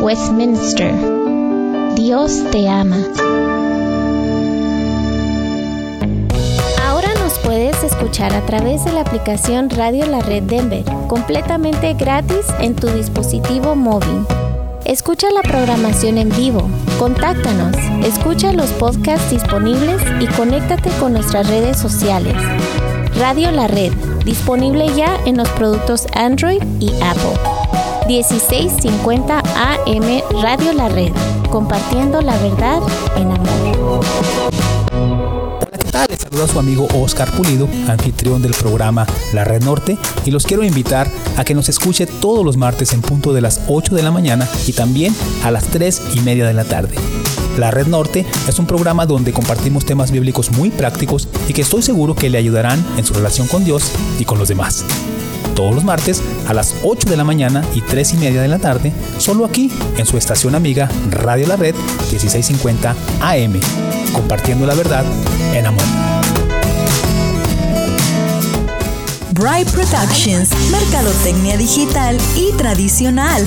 Westminster. Dios te ama. Ahora nos puedes escuchar a través de la aplicación Radio La Red Denver, completamente gratis en tu dispositivo móvil. Escucha la programación en vivo, contáctanos, escucha los podcasts disponibles y conéctate con nuestras redes sociales. Radio La Red, disponible ya en los productos Android y Apple. 1650 AM Radio La Red, compartiendo la verdad en amor. Hola, ¿qué tal? Les saluda su amigo Oscar Pulido, anfitrión del programa La Red Norte, y los quiero invitar a que nos escuche todos los martes en punto de las 8 de la mañana y también a las 3 y media de la tarde. La Red Norte es un programa donde compartimos temas bíblicos muy prácticos y que estoy seguro que le ayudarán en su relación con Dios y con los demás. Todos los martes a las 8 de la mañana y 3 y media de la tarde, solo aquí en su estación amiga Radio La Red 1650 AM, compartiendo la verdad en amor. Bright Productions, mercadotecnia digital y tradicional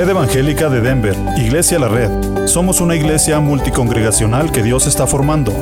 Red Evangélica de Denver, Iglesia La Red. Somos una iglesia multicongregacional que Dios está formando.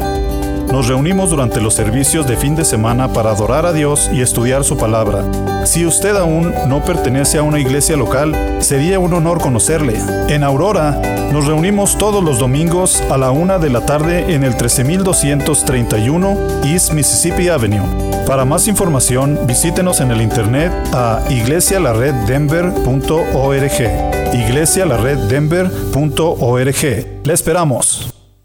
Nos reunimos durante los servicios de fin de semana para adorar a Dios y estudiar su palabra. Si usted aún no pertenece a una iglesia local, sería un honor conocerle. En Aurora, nos reunimos todos los domingos a la una de la tarde en el 13231 East Mississippi Avenue. Para más información, visítenos en el internet a iglesialareddenver.org. iglesialareddenver.org. Le esperamos.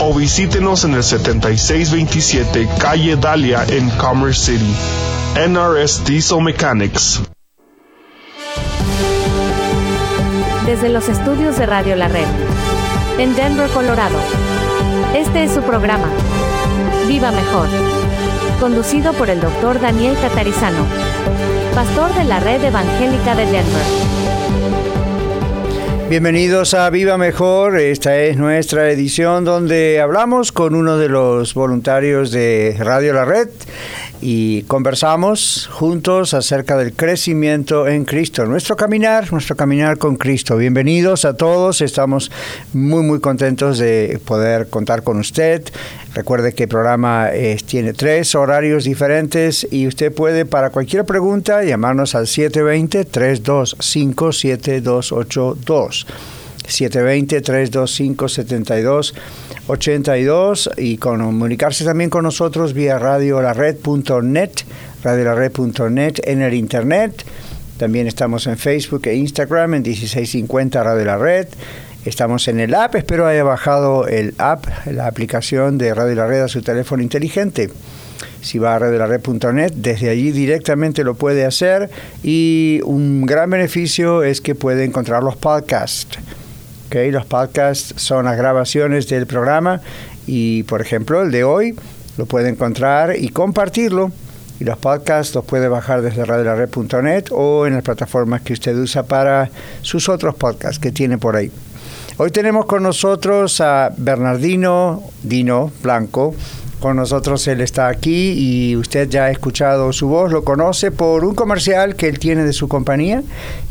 o visítenos en el 7627 Calle Dalia en Commerce City. NRS Diesel Mechanics. Desde los estudios de Radio La Red, en Denver, Colorado. Este es su programa, Viva Mejor, conducido por el doctor Daniel Catarizano, pastor de la Red Evangélica de Denver. Bienvenidos a Viva Mejor, esta es nuestra edición donde hablamos con uno de los voluntarios de Radio La Red y conversamos juntos acerca del crecimiento en Cristo, nuestro caminar, nuestro caminar con Cristo. Bienvenidos a todos, estamos muy muy contentos de poder contar con usted. Recuerde que el programa eh, tiene tres horarios diferentes y usted puede para cualquier pregunta llamarnos al 720-325-7282. 720-325-7282 y comunicarse también con nosotros vía radiolared.net, radiolared.net en el internet. También estamos en Facebook e Instagram en 1650 Radio La Red. Estamos en el app, espero haya bajado el app, la aplicación de Radio La Red a su teléfono inteligente. Si va a radiolared.net, desde allí directamente lo puede hacer y un gran beneficio es que puede encontrar los podcasts. Okay, los podcasts son las grabaciones del programa y, por ejemplo, el de hoy lo puede encontrar y compartirlo. Y los podcasts los puede bajar desde radiolared.net o en las plataformas que usted usa para sus otros podcasts que tiene por ahí. Hoy tenemos con nosotros a Bernardino Dino Blanco. Con nosotros él está aquí y usted ya ha escuchado su voz, lo conoce por un comercial que él tiene de su compañía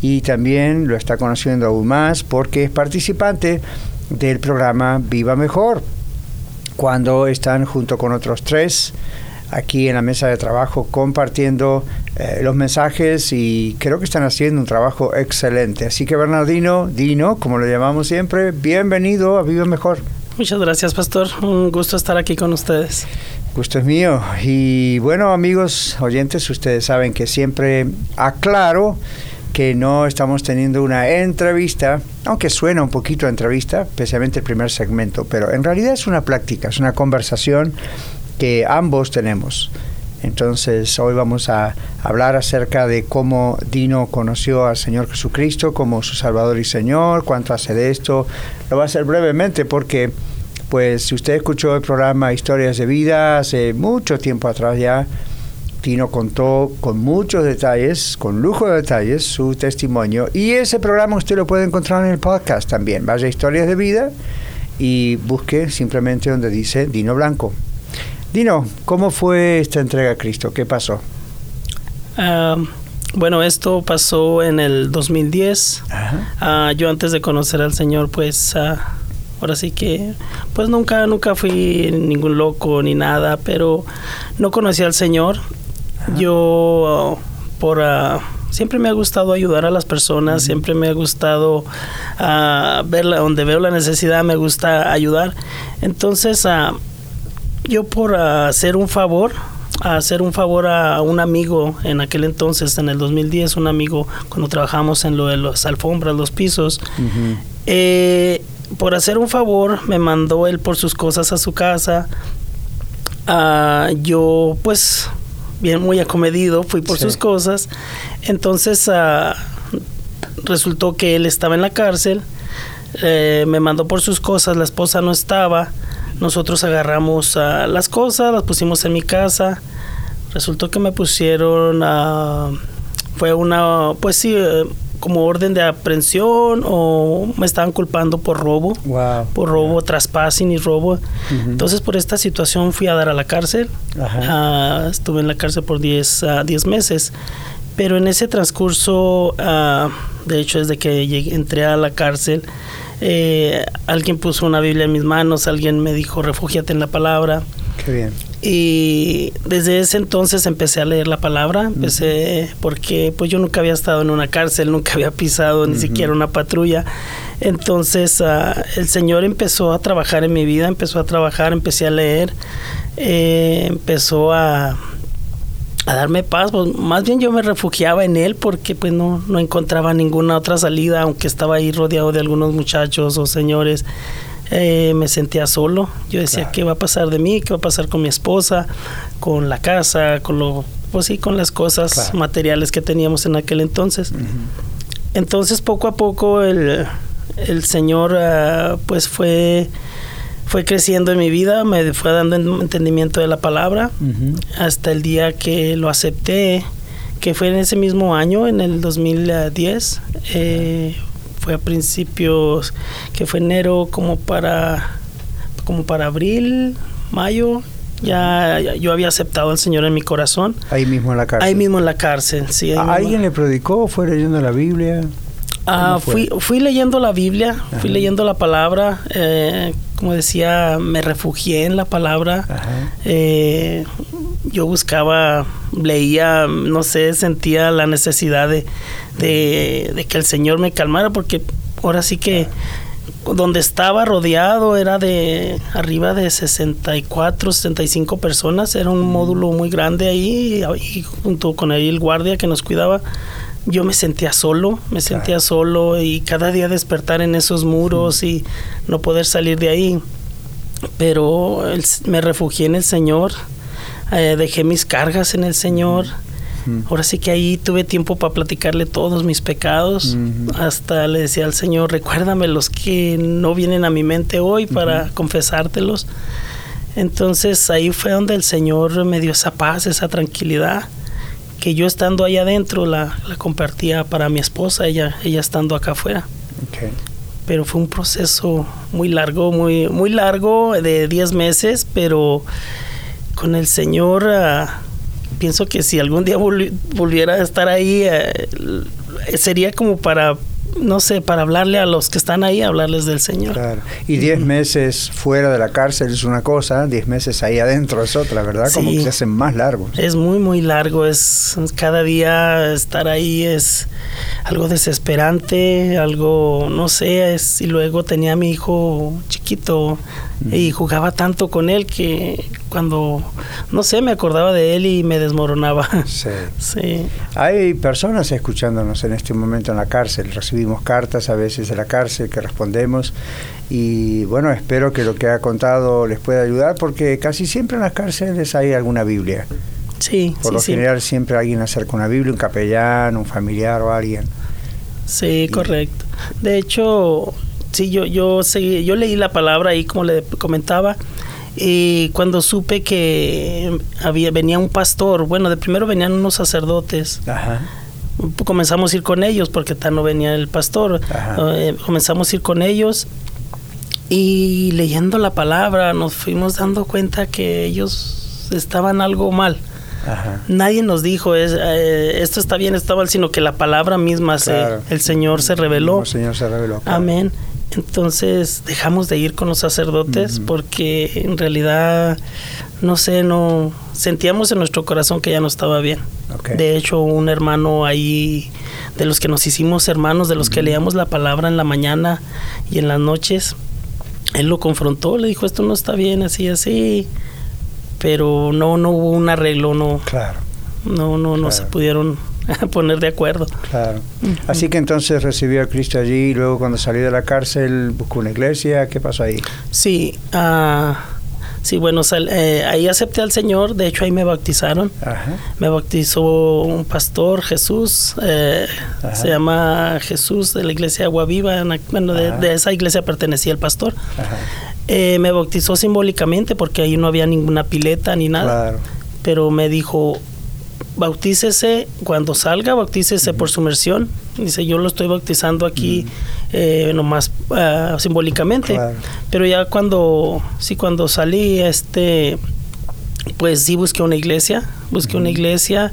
y también lo está conociendo aún más porque es participante del programa Viva Mejor, cuando están junto con otros tres aquí en la mesa de trabajo compartiendo eh, los mensajes y creo que están haciendo un trabajo excelente. Así que Bernardino, Dino, como lo llamamos siempre, bienvenido a Vive Mejor. Muchas gracias, pastor. Un gusto estar aquí con ustedes. Gusto es mío. Y bueno, amigos oyentes, ustedes saben que siempre aclaro que no estamos teniendo una entrevista, aunque suena un poquito a entrevista, especialmente el primer segmento, pero en realidad es una práctica, es una conversación que ambos tenemos. Entonces hoy vamos a hablar acerca de cómo Dino conoció al Señor Jesucristo como su Salvador y Señor, cuánto hace de esto. Lo va a hacer brevemente porque, pues, si usted escuchó el programa Historias de Vida hace mucho tiempo atrás ya, Tino contó con muchos detalles, con lujo de detalles, su testimonio. Y ese programa usted lo puede encontrar en el podcast también. Vaya a Historias de Vida y busque simplemente donde dice Dino Blanco. Dino, ¿cómo fue esta entrega a Cristo? ¿Qué pasó? Ah, bueno, esto pasó en el 2010. Uh, yo antes de conocer al Señor, pues uh, ahora sí que, pues nunca, nunca fui ningún loco ni nada, pero no conocí al Señor. Yo por siempre me ha gustado ayudar a las personas, siempre me ha gustado ver donde veo la necesidad, me gusta ayudar. Entonces, yo por hacer un favor, hacer un favor a un amigo en aquel entonces, en el 2010, un amigo cuando trabajamos en lo de las alfombras, los pisos, eh, por hacer un favor me mandó él por sus cosas a su casa. yo pues bien muy acomedido, fui por sus cosas. Entonces uh, resultó que él estaba en la cárcel, eh, me mandó por sus cosas, la esposa no estaba. Nosotros agarramos uh, las cosas, las pusimos en mi casa. Resultó que me pusieron a... fue una, pues sí, eh, como orden de aprehensión o me estaban culpando por robo, por robo, traspasing y robo. Entonces por esta situación fui a dar a la cárcel. Uh, estuve en la cárcel por 10 uh, meses. Pero en ese transcurso, uh, de hecho desde que llegué, entré a la cárcel, eh, alguien puso una Biblia en mis manos, alguien me dijo, refúgiate en la palabra. Qué bien. Y desde ese entonces empecé a leer la palabra, empecé porque pues yo nunca había estado en una cárcel, nunca había pisado ni siquiera una patrulla. Entonces uh, el Señor empezó a trabajar en mi vida, empezó a trabajar, empecé a leer, eh, empezó a, a darme paz, pues, más bien yo me refugiaba en él porque pues no, no encontraba ninguna otra salida, aunque estaba ahí rodeado de algunos muchachos o señores eh, me sentía solo. Yo decía, ¿qué va a pasar de mí? ¿Qué va a pasar con mi esposa? Con la casa, con lo, pues sí, con las cosas materiales que teníamos en aquel entonces. Entonces, poco a poco el, el Señor, ah, pues fue fue creciendo en mi vida, me fue dando entendimiento de la palabra, hasta el día que lo acepté, que fue en ese mismo año, en el 2010. Eh, fue a principios, que fue enero como para, como para abril, mayo, ya, yo había aceptado al Señor en mi corazón. Ahí mismo en la cárcel. Ahí mismo en la cárcel, sí. alguien le predicó? ¿Fue leyendo la Biblia? Ah, fui, fui leyendo la Biblia, fui leyendo la palabra, eh, como decía, me refugié en la palabra. Eh, yo buscaba, leía, no sé, sentía la necesidad de, de, que el Señor me calmara, porque ahora sí que donde estaba rodeado era de arriba de 64, 65 personas, era un mm. módulo muy grande ahí, y junto con ahí el guardia que nos cuidaba yo me sentía solo, me sentía solo y cada día despertar en esos muros y no poder salir de ahí. Pero me refugié en el Señor, eh, dejé mis cargas en el Señor. Ahora sí que ahí tuve tiempo para platicarle todos mis pecados. Hasta le decía al Señor, recuérdame los que no vienen a mi mente hoy para confesártelos. Entonces ahí fue donde el Señor me dio esa paz, esa tranquilidad que yo estando ahí adentro la, la compartía para mi esposa, ella, ella estando acá afuera. Pero fue un proceso muy largo, muy, muy largo, de 10 meses, pero con el Señor ah, pienso que si algún día volviera a estar ahí, eh, sería como para no sé, para hablarle a los que están ahí, hablarles del Señor. Claro. Y diez meses fuera de la cárcel es una cosa, diez meses ahí adentro es otra, ¿verdad? Como que se hacen más largos. Es muy, muy largo. Es cada día estar ahí es algo desesperante, algo, no sé, es, y luego tenía a mi hijo chiquito y jugaba tanto con él que cuando, no sé, me acordaba de él y me desmoronaba. Sí. Sí. Hay personas escuchándonos en este momento en la cárcel. Recibimos cartas a veces de la cárcel que respondemos y bueno, espero que lo que ha contado les pueda ayudar porque casi siempre en las cárceles hay alguna Biblia. Sí, Por sí, lo sí. general siempre alguien acerca una Biblia, un capellán, un familiar o alguien. Sí, correcto. De hecho, sí, yo, yo, seguí, yo leí la palabra ahí, como le comentaba, y cuando supe que había venía un pastor, bueno, de primero venían unos sacerdotes, Ajá. comenzamos a ir con ellos porque tal no venía el pastor, Ajá. Eh, comenzamos a ir con ellos y leyendo la palabra nos fuimos dando cuenta que ellos estaban algo mal. Ajá. Nadie nos dijo es, eh, esto está bien, está mal, sino que la palabra misma, se- el Señor se reveló. El Señor se reveló. claro. Amén. Entonces dejamos de ir con los sacerdotes porque en realidad, no sé, no sentíamos en nuestro corazón que ya no estaba bien. De hecho, un hermano ahí, de los que nos hicimos hermanos, de los que leíamos la palabra en la mañana y en las noches, él lo confrontó, le dijo, esto no está bien, así, así. Pero no, no hubo un arreglo, no, Claro, no, no, no se Claro. poner de acuerdo. claro. Así que entonces recibió a Cristo allí y luego cuando salió de la cárcel buscó una iglesia. ¿Qué pasó ahí? Sí, ah, sí, bueno, sal- eh, ahí acepté al Señor, de hecho ahí me bautizaron. Ajá. Me bautizó un pastor, Jesús, eh, se llama Jesús de la iglesia Agua Viva, en bueno, de esa iglesia pertenecía el pastor. Ajá. Eh, me bautizó simbólicamente porque ahí no había ninguna pileta ni nada, Claro. pero me dijo, bautícese cuando salga, bautícese por sumersión. Dice, yo lo estoy bautizando aquí eh, nomás ah, simbólicamente. Claro. Pero ya cuando, sí, cuando salí, este, pues sí busqué una iglesia, busqué una iglesia,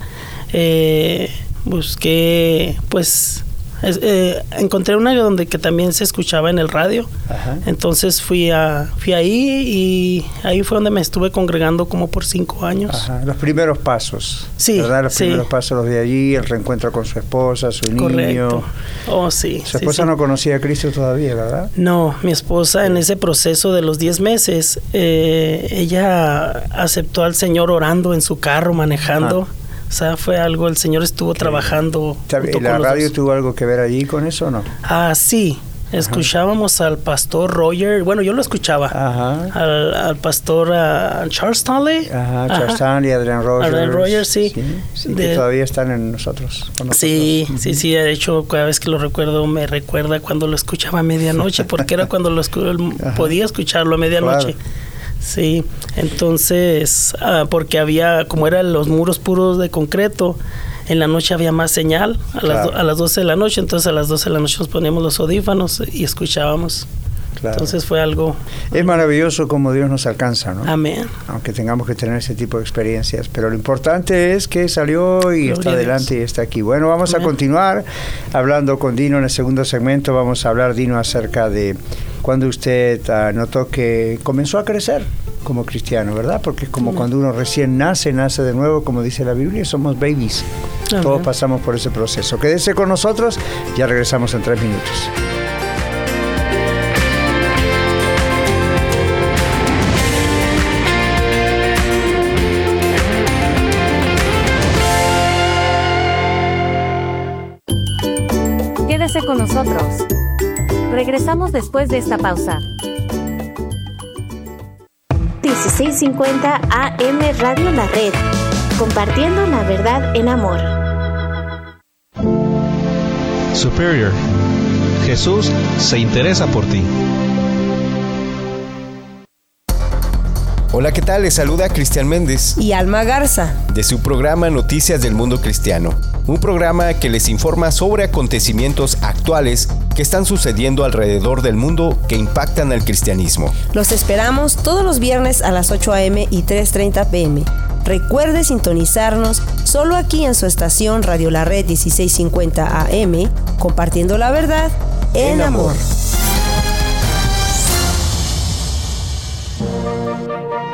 eh, busqué, pues, es- eh, encontré una donde que también se escuchaba en el radio. Ajá. Entonces fui a, fui ahí y ahí fue donde me estuve congregando como por cinco años. Ajá, Los primeros pasos. Sí, ¿Verdad? Los sí. primeros pasos los de allí, el reencuentro con su esposa, su niño. Correcto. Oh, sí. Su sí, esposa sí. no conocía a Cristo todavía, ¿verdad? No, mi esposa en ese proceso de los 10 meses, eh, ella aceptó al Señor orando en su carro, manejando. Ah. O sea, fue algo, el Señor estuvo trabajando. ¿Sabe- junto ¿La radio dos. tuvo algo que ver allí con eso o no? Ah, sí. Escuchábamos al pastor Roger, bueno, yo lo escuchaba. Ajá. Al, al pastor ah, Charles Stanley. Ajá. Charles Stanley, Adrian Rogers. Adrian Rogers, sí. sí, que De- todavía están en nosotros. con nosotros. Sí, sí, sí, de hecho, cada vez que lo recuerdo me recuerda cuando lo escuchaba a medianoche, porque era cuando lo escu- podía escucharlo a medianoche. Claro. Sí, entonces, ah, porque había, como eran los muros puros de concreto, en la noche había más señal, a, las, do- a las 12 de la noche, entonces a las 12 de la noche nos poníamos los audífonos y escuchábamos. Claro. Entonces fue algo, es maravilloso como Dios nos alcanza, ¿no? amén. Aunque tengamos que tener ese tipo de experiencias. Pero lo importante es que salió y Gloria está a adelante y está aquí. Bueno, vamos a Amén. continuar hablando con Dino en el segundo segmento. Vamos a hablar, Dino, acerca de cuando usted ah, notó que comenzó a crecer como cristiano, ¿verdad? Porque es como cuando uno recién nace, nace de nuevo, como dice la Biblia, somos babies. Amén. Todos pasamos por ese proceso. Quédese con nosotros, ya regresamos en tres minutos. Con nosotros. Regresamos después de esta pausa. 1650 AM Radio La Red, compartiendo la verdad en amor. Superior. Jesús se interesa por ti. Hola, ¿qué tal? Les saluda Cristian Méndez y Alma Garza. de su programa Noticias del Mundo Cristiano, un programa que les informa sobre acontecimientos actuales que están sucediendo alrededor del mundo que impactan al cristianismo. Los esperamos todos los viernes a las 8 a.m. y 3.30 p.m. Recuerde sintonizarnos solo aquí en su estación Radio La Red 1650 AM, compartiendo la verdad en, En amor. amor.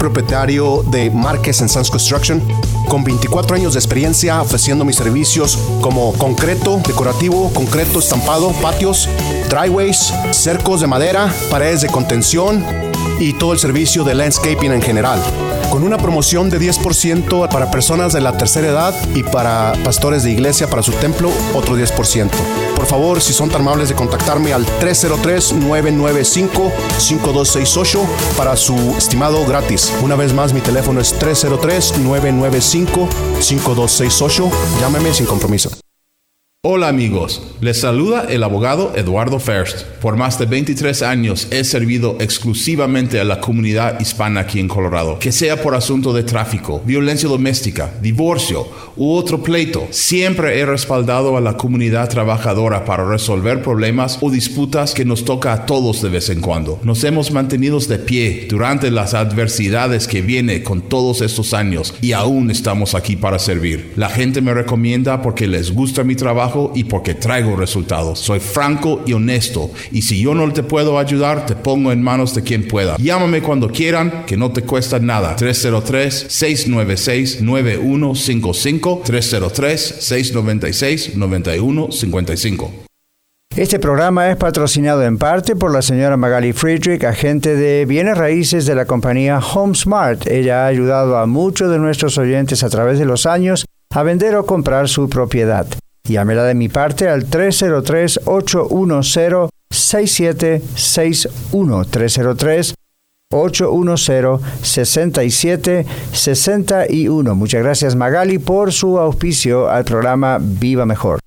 propietario de Márquez Sans Construction, con 24 años de experiencia ofreciendo mis servicios como concreto, decorativo, concreto estampado, patios, driveways, cercos de madera, paredes de contención y todo el servicio de landscaping en general con una promoción de 10% para personas de la tercera edad y para pastores de iglesia para su templo, otro 10%. Por favor, si son tan amables de contactarme al 303-995-5268 para su estimado gratis. Una vez más, mi teléfono es 303-995-5268. Llámeme sin compromiso. Hola amigos, les saluda el abogado Eduardo First. Por más de 23 años he servido exclusivamente a la comunidad hispana aquí en Colorado, que sea por asunto de tráfico, violencia doméstica, divorcio u otro pleito. Siempre he respaldado a la comunidad trabajadora para resolver problemas o disputas que nos toca a todos de vez en cuando. Nos hemos mantenido de pie durante las adversidades que viene con todos estos años y aún estamos aquí para servir. La gente me recomienda porque les gusta mi trabajo y porque traigo resultados. Soy franco y honesto y si yo no te puedo ayudar, te pongo en manos de quien pueda. Llámame cuando quieran, que no te cuesta nada. 303-696-9155. 303-696-9155. Este programa es patrocinado en parte por la señora Magali Friedrich, agente de bienes raíces de la compañía HomeSmart. Ella ha ayudado a muchos de nuestros oyentes a través de los años a vender o comprar su propiedad. Llámela de mi parte al 303-810-6761. 303-810-6761. Muchas gracias Magali por su auspicio al programa Viva Mejor.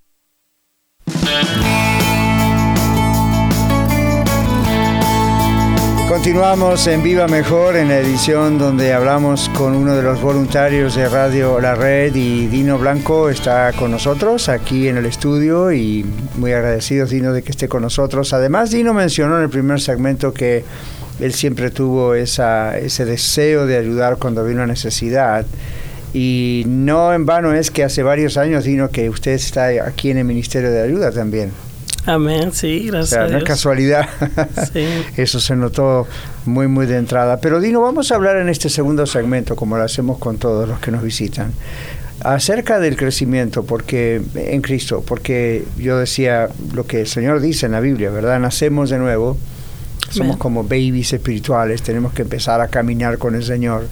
Continuamos en Viva Mejor en la edición donde hablamos con uno de los voluntarios de Radio La Red y Dino Blanco está con nosotros aquí en el estudio y muy agradecidos Dino de que esté con nosotros. Además Dino mencionó en el primer segmento que él siempre tuvo esa, ese deseo de ayudar cuando había una necesidad. Y no en vano es que hace varios años, Dino, que usted está aquí en el Ministerio de Ayuda también. Amén, sí, gracias. O sea, no es casualidad. Sí. Eso se notó muy, muy de entrada. Pero Dino, vamos a hablar en este segundo segmento, como lo hacemos con todos los que nos visitan, acerca del crecimiento porque en Cristo, porque yo decía lo que el Señor dice en la Biblia, ¿verdad? Nacemos de nuevo, somos como babies espirituales, tenemos que empezar a caminar con el Señor.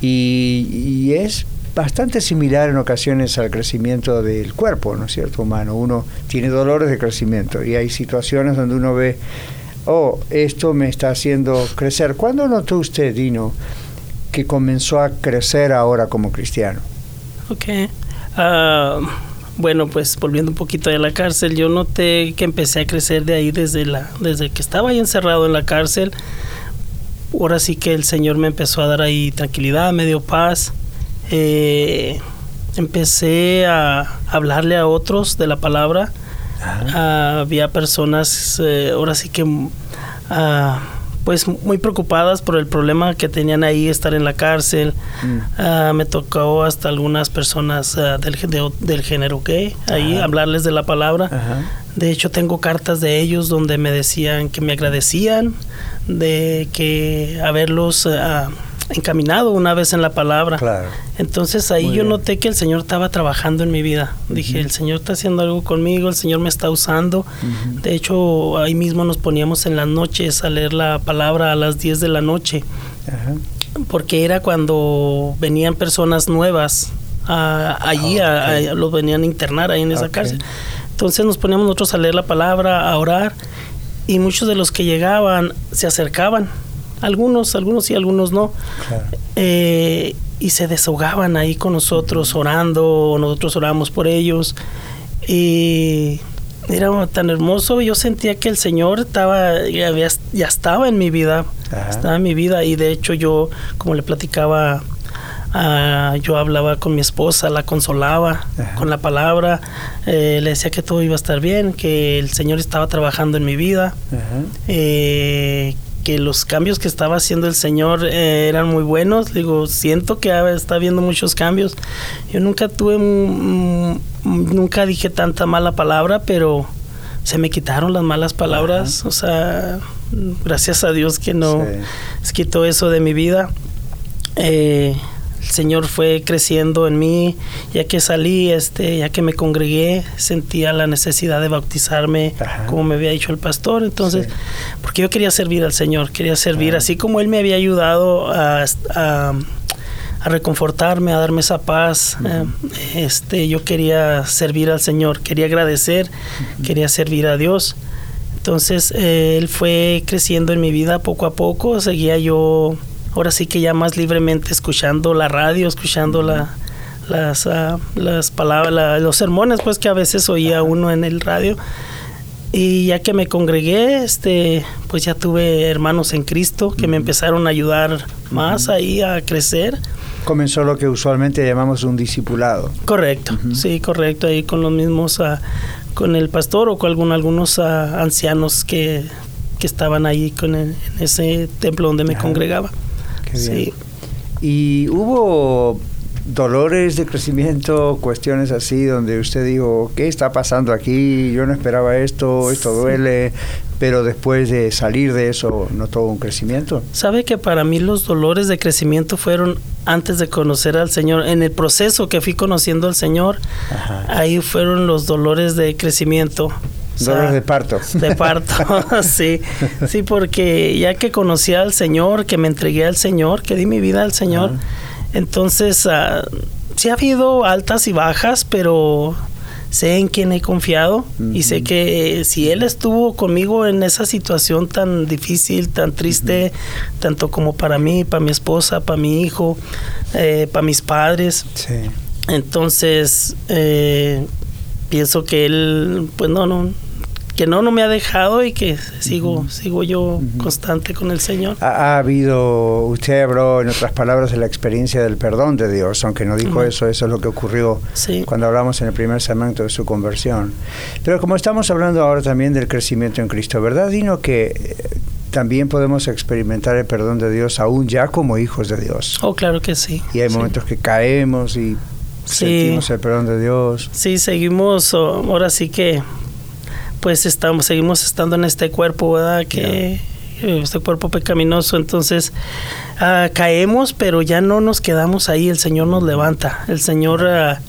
Y, y es bastante similar en ocasiones al crecimiento del cuerpo, ¿no es cierto?, humano. Uno tiene dolores de crecimiento y hay situaciones donde uno ve, oh, esto me está haciendo crecer. ¿Cuándo notó usted, Dino, que comenzó a crecer ahora como cristiano? Ok. Ah, bueno, pues volviendo un poquito de la cárcel, yo noté que empecé a crecer de ahí desde, la, desde que estaba ahí encerrado en la cárcel. Ahora sí que el Señor me empezó a dar ahí tranquilidad, me dio paz eh, empecé a hablarle a otros de la palabra. Ah, había personas, eh, ahora sí que, ah, pues muy preocupadas por el problema que tenían ahí, estar en la cárcel. Mm. Ah, me tocó hasta algunas personas del, del género gay, ahí hablarles de la palabra. De hecho, tengo cartas de ellos donde me decían que me agradecían de que haberlos encaminado una vez en la palabra. Entonces ahí yo noté que el Señor estaba trabajando en mi vida. Dije, el Señor está haciendo algo conmigo, el Señor me está usando. De hecho, ahí mismo nos poníamos en las noches a leer la palabra a las 10 de la noche. Porque era cuando venían personas nuevas allí, ah, los venían a internar ahí en esa cárcel. Entonces nos poníamos nosotros a leer la palabra, a orar, y muchos de los que llegaban se acercaban algunos, algunos sí, algunos no. Eh, y se desahogaban ahí con nosotros orando, nosotros orábamos por ellos. Y era tan hermoso, yo sentía que el Señor estaba, ya, ya estaba en mi vida, estaba en mi vida. Y de hecho yo, como le platicaba Ah, yo hablaba con mi esposa, la consolaba con la palabra, eh, le decía que todo iba a estar bien, que el Señor estaba trabajando en mi vida, eh, que los cambios que estaba haciendo el Señor eh, eran muy buenos. Digo, siento que está habiendo muchos cambios. Yo nunca tuve, nunca dije tanta mala palabra, pero se me quitaron las malas palabras. O sea, gracias a Dios que no se quitó eso de mi vida. Eh, el Señor fue creciendo en mí, ya que salí, este, ya que me congregué, sentía la necesidad de bautizarme, como me había dicho el pastor, entonces, porque yo quería servir al Señor, quería servir, así como Él me había ayudado a, a, reconfortarme, a darme esa paz, eh, este, yo quería servir al Señor, quería agradecer, quería servir a Dios. Entonces, eh, Él fue creciendo en mi vida poco a poco, seguía yo ahora sí que ya más libremente escuchando la radio, escuchando la, las, ah, las palabras, los sermones pues que a veces oía uno en el radio. Y ya que me congregué, este, pues ya tuve hermanos en Cristo que me empezaron a ayudar más ahí a crecer. Comenzó lo que usualmente llamamos un discipulado. Correcto, sí, correcto, ahí con los mismos, uh, con el pastor o con algún, algunos uh, ancianos que, que, estaban ahí con en ese templo donde me congregaba. Sí. Y hubo dolores de crecimiento, cuestiones así, donde usted dijo, ¿qué está pasando aquí? Yo no esperaba esto, esto duele, pero después de salir de eso, ¿notó un crecimiento? Sabe que para mí los dolores de crecimiento fueron antes de conocer al Señor, en el proceso que fui conociendo al Señor, ahí fueron los dolores de crecimiento. Dolores de parto. De parto, sí. Sí, porque ya que conocí al Señor, que me entregué al Señor, que di mi vida al Señor, entonces uh, sí ha habido altas y bajas, pero sé en quién he confiado y sé que si Él estuvo conmigo en esa situación tan difícil, tan triste, tanto como para mí, para mi esposa, para mi hijo, eh, para mis padres, entonces eh, pienso que Él, pues no, no, que no, no me ha dejado y que sigo, sigo yo constante con el Señor. Ha, habido, usted habló en otras palabras de la experiencia del perdón de Dios, aunque no dijo eso, eso es lo que ocurrió cuando hablamos en el primer segmento de su conversión. Pero como estamos hablando ahora también del crecimiento en Cristo, ¿verdad, Dino, que eh, también podemos experimentar el perdón de Dios aún ya como hijos de Dios? Oh, claro que sí. Y hay momentos que caemos y sentimos el perdón de Dios. Sí, seguimos, ahora sí que pues estamos, seguimos estando en este cuerpo, ¿verdad? Que este cuerpo pecaminoso, entonces ah, caemos, pero ya no nos quedamos ahí, el Señor nos levanta, el Señor, ah,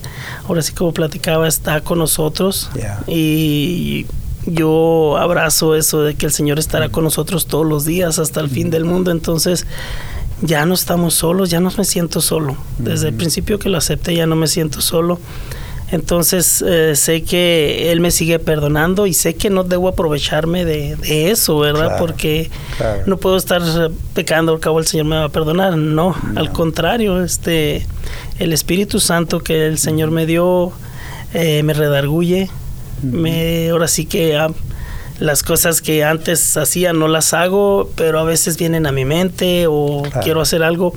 ahora sí como platicaba, está con nosotros. Y yo abrazo eso de que el Señor estará con nosotros todos los días hasta el fin del mundo, entonces ya no estamos solos, ya no me siento solo, desde el principio que lo acepté ya no me siento solo entonces eh, sé que Él me sigue perdonando y sé que no debo aprovecharme de, eso, ¿verdad? Porque no puedo estar pecando, al cabo el Señor me va a perdonar. No, al contrario, este, el Espíritu Santo que el Señor me dio eh, me redarguye. me, ahora sí que ah, las cosas que antes hacía no las hago, pero a veces vienen a mi mente o quiero hacer algo.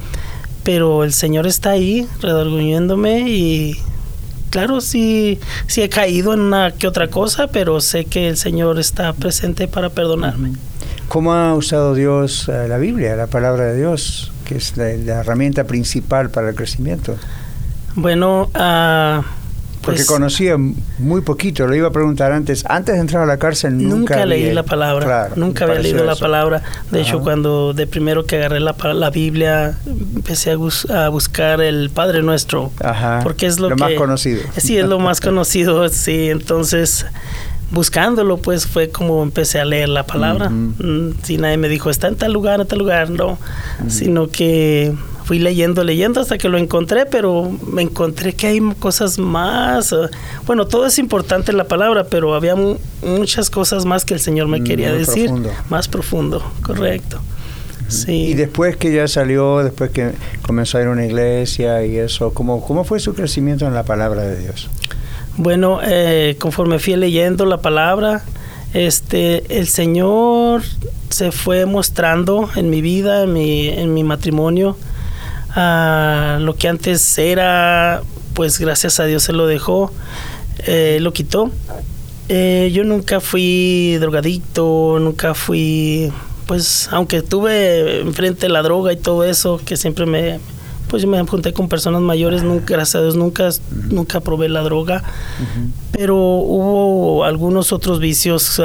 Pero el Señor está ahí redarguyéndome y claro, sí, sí he caído en una que otra cosa, pero sé que el Señor está presente para perdonarme. ¿Cómo ha usado Dios eh, la Biblia, la palabra de Dios, que es la, herramienta principal para el crecimiento? Bueno, uh, porque pues conocía muy poquito, lo iba a preguntar antes. Antes de entrar a la cárcel nunca, nunca leí la palabra. nunca había leído la palabra. De hecho, cuando de primero que agarré la, la Biblia, empecé a, a, buscar el Padre Nuestro. Ajá, porque es lo, más conocido. Sí, es lo más conocido. sí, entonces buscándolo, pues fue como empecé a leer la palabra. Mm, si nadie me dijo, está en tal lugar, en tal lugar, no. Sino que fui leyendo, leyendo hasta que lo encontré, pero me encontré que hay cosas más. Eh, bueno, todo es importante en la palabra, pero había muchas cosas más que el Señor me mm, quería decir. Más profundo, correcto. Sí. Y después que ya salió, después que comenzó a ir a una iglesia y eso, ¿cómo, cómo fue su crecimiento en la palabra de Dios? Bueno, eh, conforme fui leyendo la palabra, este, el Señor se fue mostrando en mi vida, en mi, en mi matrimonio, a lo que antes era, pues gracias a Dios se lo dejó, eh, lo quitó. Eh, yo nunca fui drogadicto, nunca fui, pues aunque tuve enfrente la droga y todo eso, que siempre me, pues yo me junté con personas mayores, nunca, gracias a Dios nunca, nunca probé la droga, pero hubo algunos otros vicios.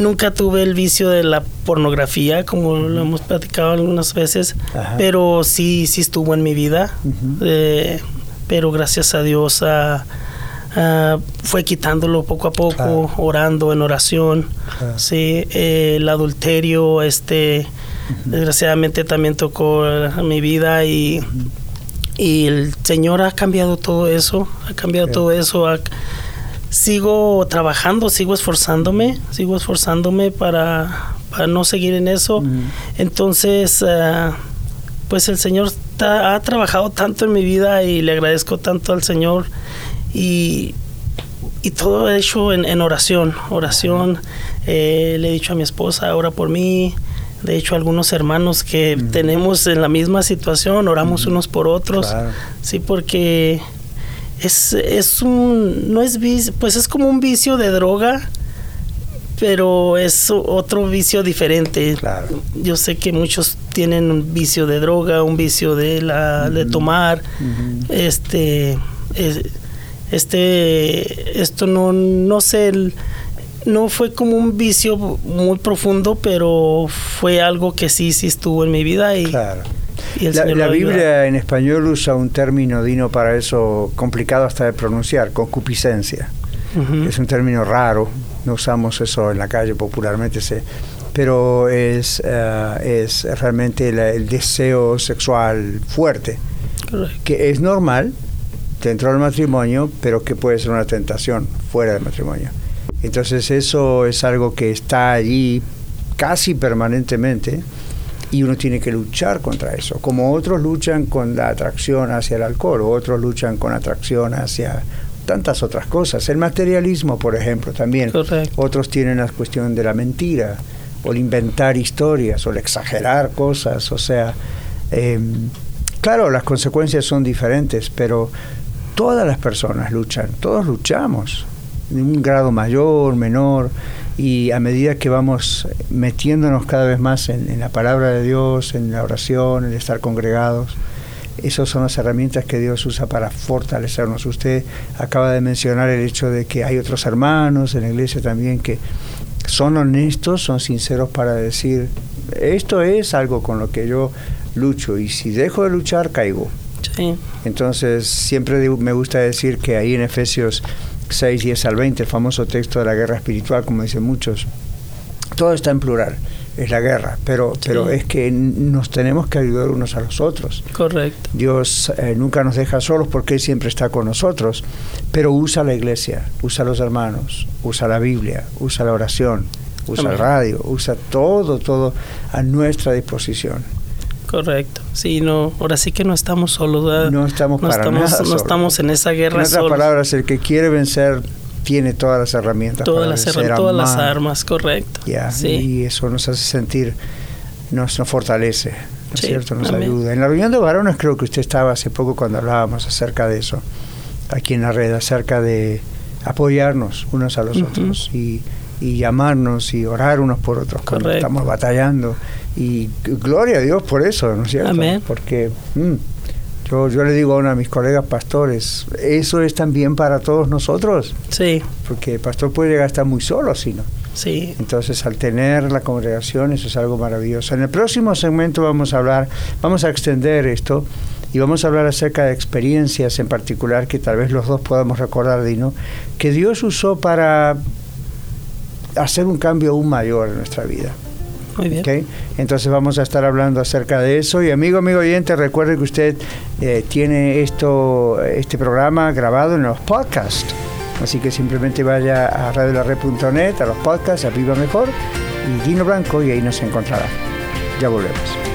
Nunca tuve el vicio de la pornografía, como lo hemos platicado algunas veces, pero sí, sí estuvo en mi vida. Eh, pero gracias a Dios fue quitándolo poco a poco, orando en oración. Sí, eh, el adulterio, este Desgraciadamente también tocó mi vida y, y el Señor ha cambiado todo eso, ha cambiado todo eso. Sigo trabajando, sigo esforzándome, sigo esforzándome para, para no seguir en eso. Entonces, ah, pues el Señor ha trabajado tanto en mi vida y le agradezco tanto al Señor y, y todo hecho en, oración, oración. Eh, le he dicho a mi esposa, ora por mí, de hecho, algunos hermanos que tenemos en la misma situación, oramos unos por otros. Sí, porque es, es un, no es pues es como un vicio de droga, pero es otro vicio diferente. Yo sé que muchos tienen un vicio de droga, un vicio de la, de tomar, este, este, esto no, no sé, el, no fue como un vicio muy profundo, pero fue algo que sí, sí estuvo en mi vida y... Claro. La, Biblia en español usa un término, Dino, para eso complicado hasta de pronunciar, concupiscencia. Es un término raro, no usamos eso en la calle popularmente, pero es, eh, es realmente el deseo sexual fuerte, que es normal dentro del matrimonio, pero que puede ser una tentación fuera del matrimonio. Entonces eso es algo que está allí casi permanentemente y uno tiene que luchar contra eso, como otros luchan con la atracción hacia el alcohol, otros luchan con atracción hacia tantas otras cosas. El materialismo, por ejemplo, también. Otros tienen la cuestión de la mentira, o el inventar historias, o el exagerar cosas. O sea, em, claro, las consecuencias son diferentes, pero todas las personas luchan, todos luchamos de un grado mayor, menor, y a medida que vamos metiéndonos cada vez más en, la palabra de Dios, en la oración, en estar congregados, esas son las herramientas que Dios usa para fortalecernos. Usted acaba de mencionar el hecho de que hay otros hermanos en la iglesia también que son honestos, son sinceros para decir, esto es algo con lo que yo lucho y si dejo de luchar caigo. Entonces siempre me gusta decir que ahí en Efesios 6, 10 al 20, el famoso texto de la guerra espiritual, como dicen muchos. Todo está en plural, es la guerra, pero, pero es que nos tenemos que ayudar unos a los otros. Correcto. Dios eh, nunca nos deja solos porque Él siempre está con nosotros, pero usa la iglesia, usa los hermanos, usa la Biblia, usa la oración, usa el radio, usa todo, todo a nuestra disposición. Correcto. Sí, no, ahora sí que no estamos solos. No estamos para estamos, nada No estamos en esa guerra En otras palabras, el que quiere vencer tiene todas las herramientas. Todas, las, herramientas, todas las armas, correcto. sí. Y eso nos hace sentir, nos, nos fortalece, ¿no es cierto? Nos ayuda. En la reunión de varones creo que usted estaba hace poco cuando hablábamos acerca de eso, aquí en la red, acerca de apoyarnos unos a los otros y, y, llamarnos y orar unos por otros cuando estamos batallando y gloria a Dios por eso, ¿no es cierto? Amén. Porque mm, yo, yo le digo a uno de mis colegas pastores, eso es también para todos nosotros. Sí. Porque el pastor puede llegar a estar muy solo, si no. Sí. Entonces, al tener la congregación, eso es algo maravilloso. En el próximo segmento vamos a hablar, vamos a extender esto y vamos a hablar acerca de experiencias en particular que tal vez los dos podamos recordar, Dino, que Dios usó para hacer un cambio aún mayor en nuestra vida. Muy bien. Entonces vamos a estar hablando acerca de eso. Y amigo, amigo oyente, recuerde que usted eh, tiene esto, este programa grabado en los podcasts. Así que simplemente vaya a radiolarred.net, a los podcasts, a Viva Mejor y Dino Blanco y ahí nos encontrará. Ya volvemos.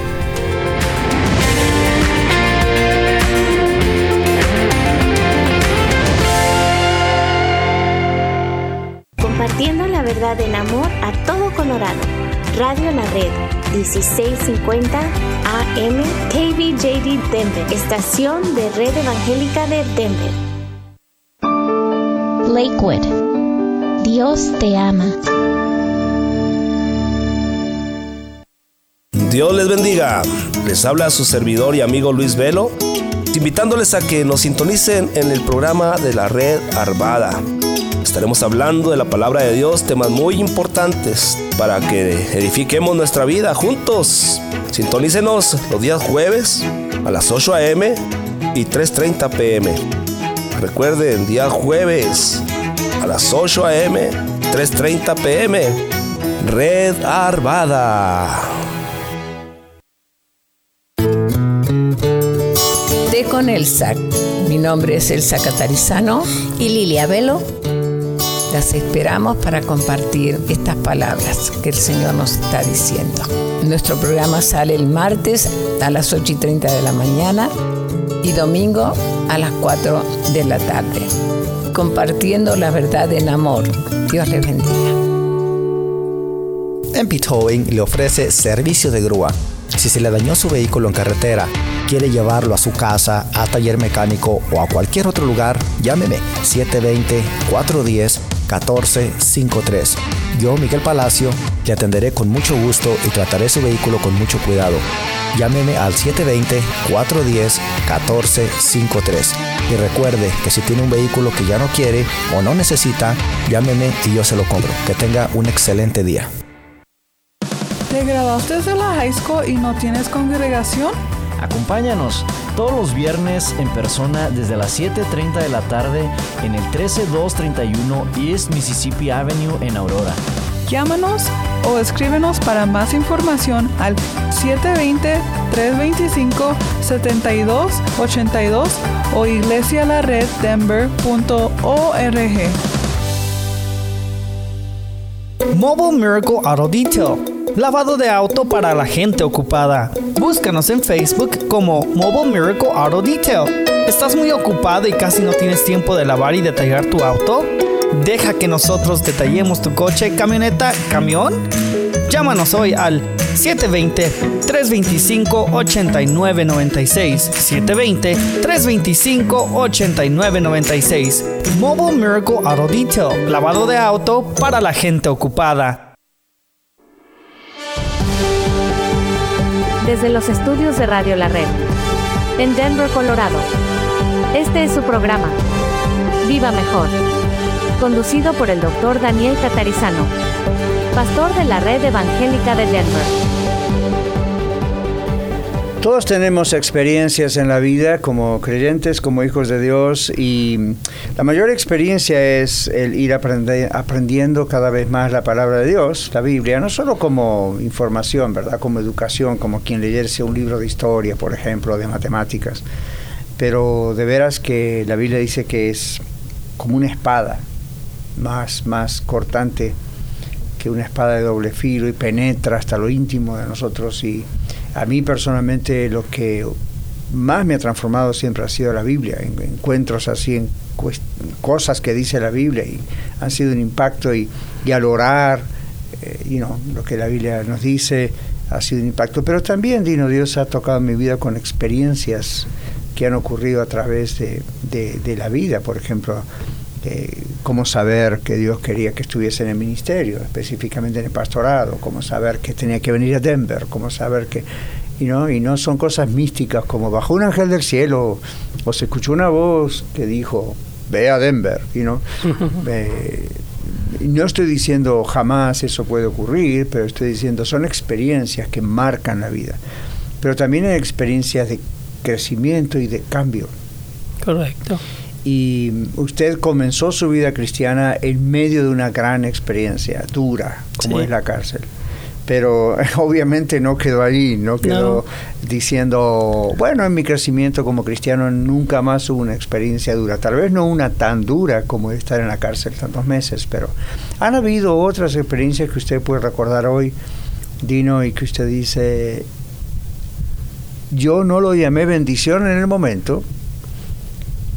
Verdad en amor a todo Colorado. Radio La Red 1650 AM KBJD Denver, estación de Red Evangélica de Denver. Lakewood. Dios te ama. Dios les bendiga. Les habla su servidor y amigo Luis Velo, invitándoles a que nos sintonicen en el programa de la red Arvada. Estaremos hablando de la palabra de Dios, temas muy importantes para que edifiquemos nuestra vida juntos. Sintonícenos los días jueves a las 8 a.m. y 3.30 p.m. Recuerden, día jueves a las 8 a.m., 3.30 p.m. Red Arvada. Té con Elsa. Mi nombre es Elsa Catarizano y Lilia Velo. Las esperamos para compartir estas palabras que el Señor nos está diciendo. Nuestro programa sale el martes a las 8 y 30 de la mañana y domingo a las 4 de la tarde, compartiendo la verdad en amor. Dios les bendiga. Empit Towing le ofrece servicio de grúa. Si se le dañó su vehículo en carretera, quiere llevarlo a su casa, a taller mecánico o a cualquier otro lugar, llámeme 720-410-1453. Yo, Miguel Palacio, le atenderé con mucho gusto y trataré su vehículo con mucho cuidado. Llámeme al 720-410-1453. Y recuerde que si tiene un vehículo que ya no quiere o no necesita, llámeme y yo se lo compro. Que tenga un excelente día. ¿Te graduaste de la high school y no tienes congregación? Acompáñanos todos los viernes en persona desde las 7.30 de la tarde en el 13231 East Mississippi Avenue en Aurora. Llámanos o escríbenos para más información al 720-325-7282 o iglesialareddenver.org. Mobile Miracle Auto Detail. Lavado de auto para la gente ocupada. Búscanos en Facebook como Mobile Miracle Auto Detail. ¿Estás muy ocupado y casi no tienes tiempo de lavar y detallar tu auto? Deja que nosotros detallemos tu coche, camioneta, camión. Llámanos hoy al 720-325-8996. 720-325-8996. Mobile Miracle Auto Detail. Lavado de auto para la gente ocupada. Desde los estudios de Radio La Red. En Denver, Colorado. Este es su programa. Viva Mejor. Conducido por el doctor Daniel Catarizano. Pastor de la Red Evangélica de Denver. Todos tenemos experiencias en la vida como creyentes, como hijos de Dios y la mayor experiencia es el ir aprendiendo cada vez más la palabra de Dios, la Biblia, no solo como información, ¿verdad? Como educación, como quien leyese un libro de historia, por ejemplo, de matemáticas, pero de veras que la Biblia dice que es como una espada, más, más cortante que una espada de doble filo y penetra hasta lo íntimo de nosotros y a mí personalmente lo que más me ha transformado siempre ha sido la Biblia, en encuentros así, en cosas que dice la Biblia y han sido un impacto y, al orar, eh, you know, lo que la Biblia nos dice ha sido un impacto, pero también, Dino, Dios ha tocado mi vida con experiencias que han ocurrido a través de la vida, por ejemplo, eh, cómo saber que Dios quería que estuviese en el ministerio, específicamente en el pastorado, cómo saber que tenía que venir a Denver, cómo saber que, y no, y no son cosas místicas como bajó un ángel del cielo o se escuchó una voz que dijo, ve a Denver, y no. no estoy diciendo jamás eso puede ocurrir, pero estoy diciendo son experiencias que marcan la vida, pero también hay experiencias de crecimiento y de cambio. Correcto. Y usted comenzó su vida cristiana en medio de una gran experiencia dura, como Sí. es la cárcel. Pero obviamente no quedó allí, no quedó diciendo, bueno, en mi crecimiento como cristiano nunca más hubo una experiencia dura. Tal vez no una tan dura como estar en la cárcel tantos meses, pero han habido otras experiencias que usted puede recordar hoy, Dino, y que usted dice, yo no lo llamé bendición en el momento,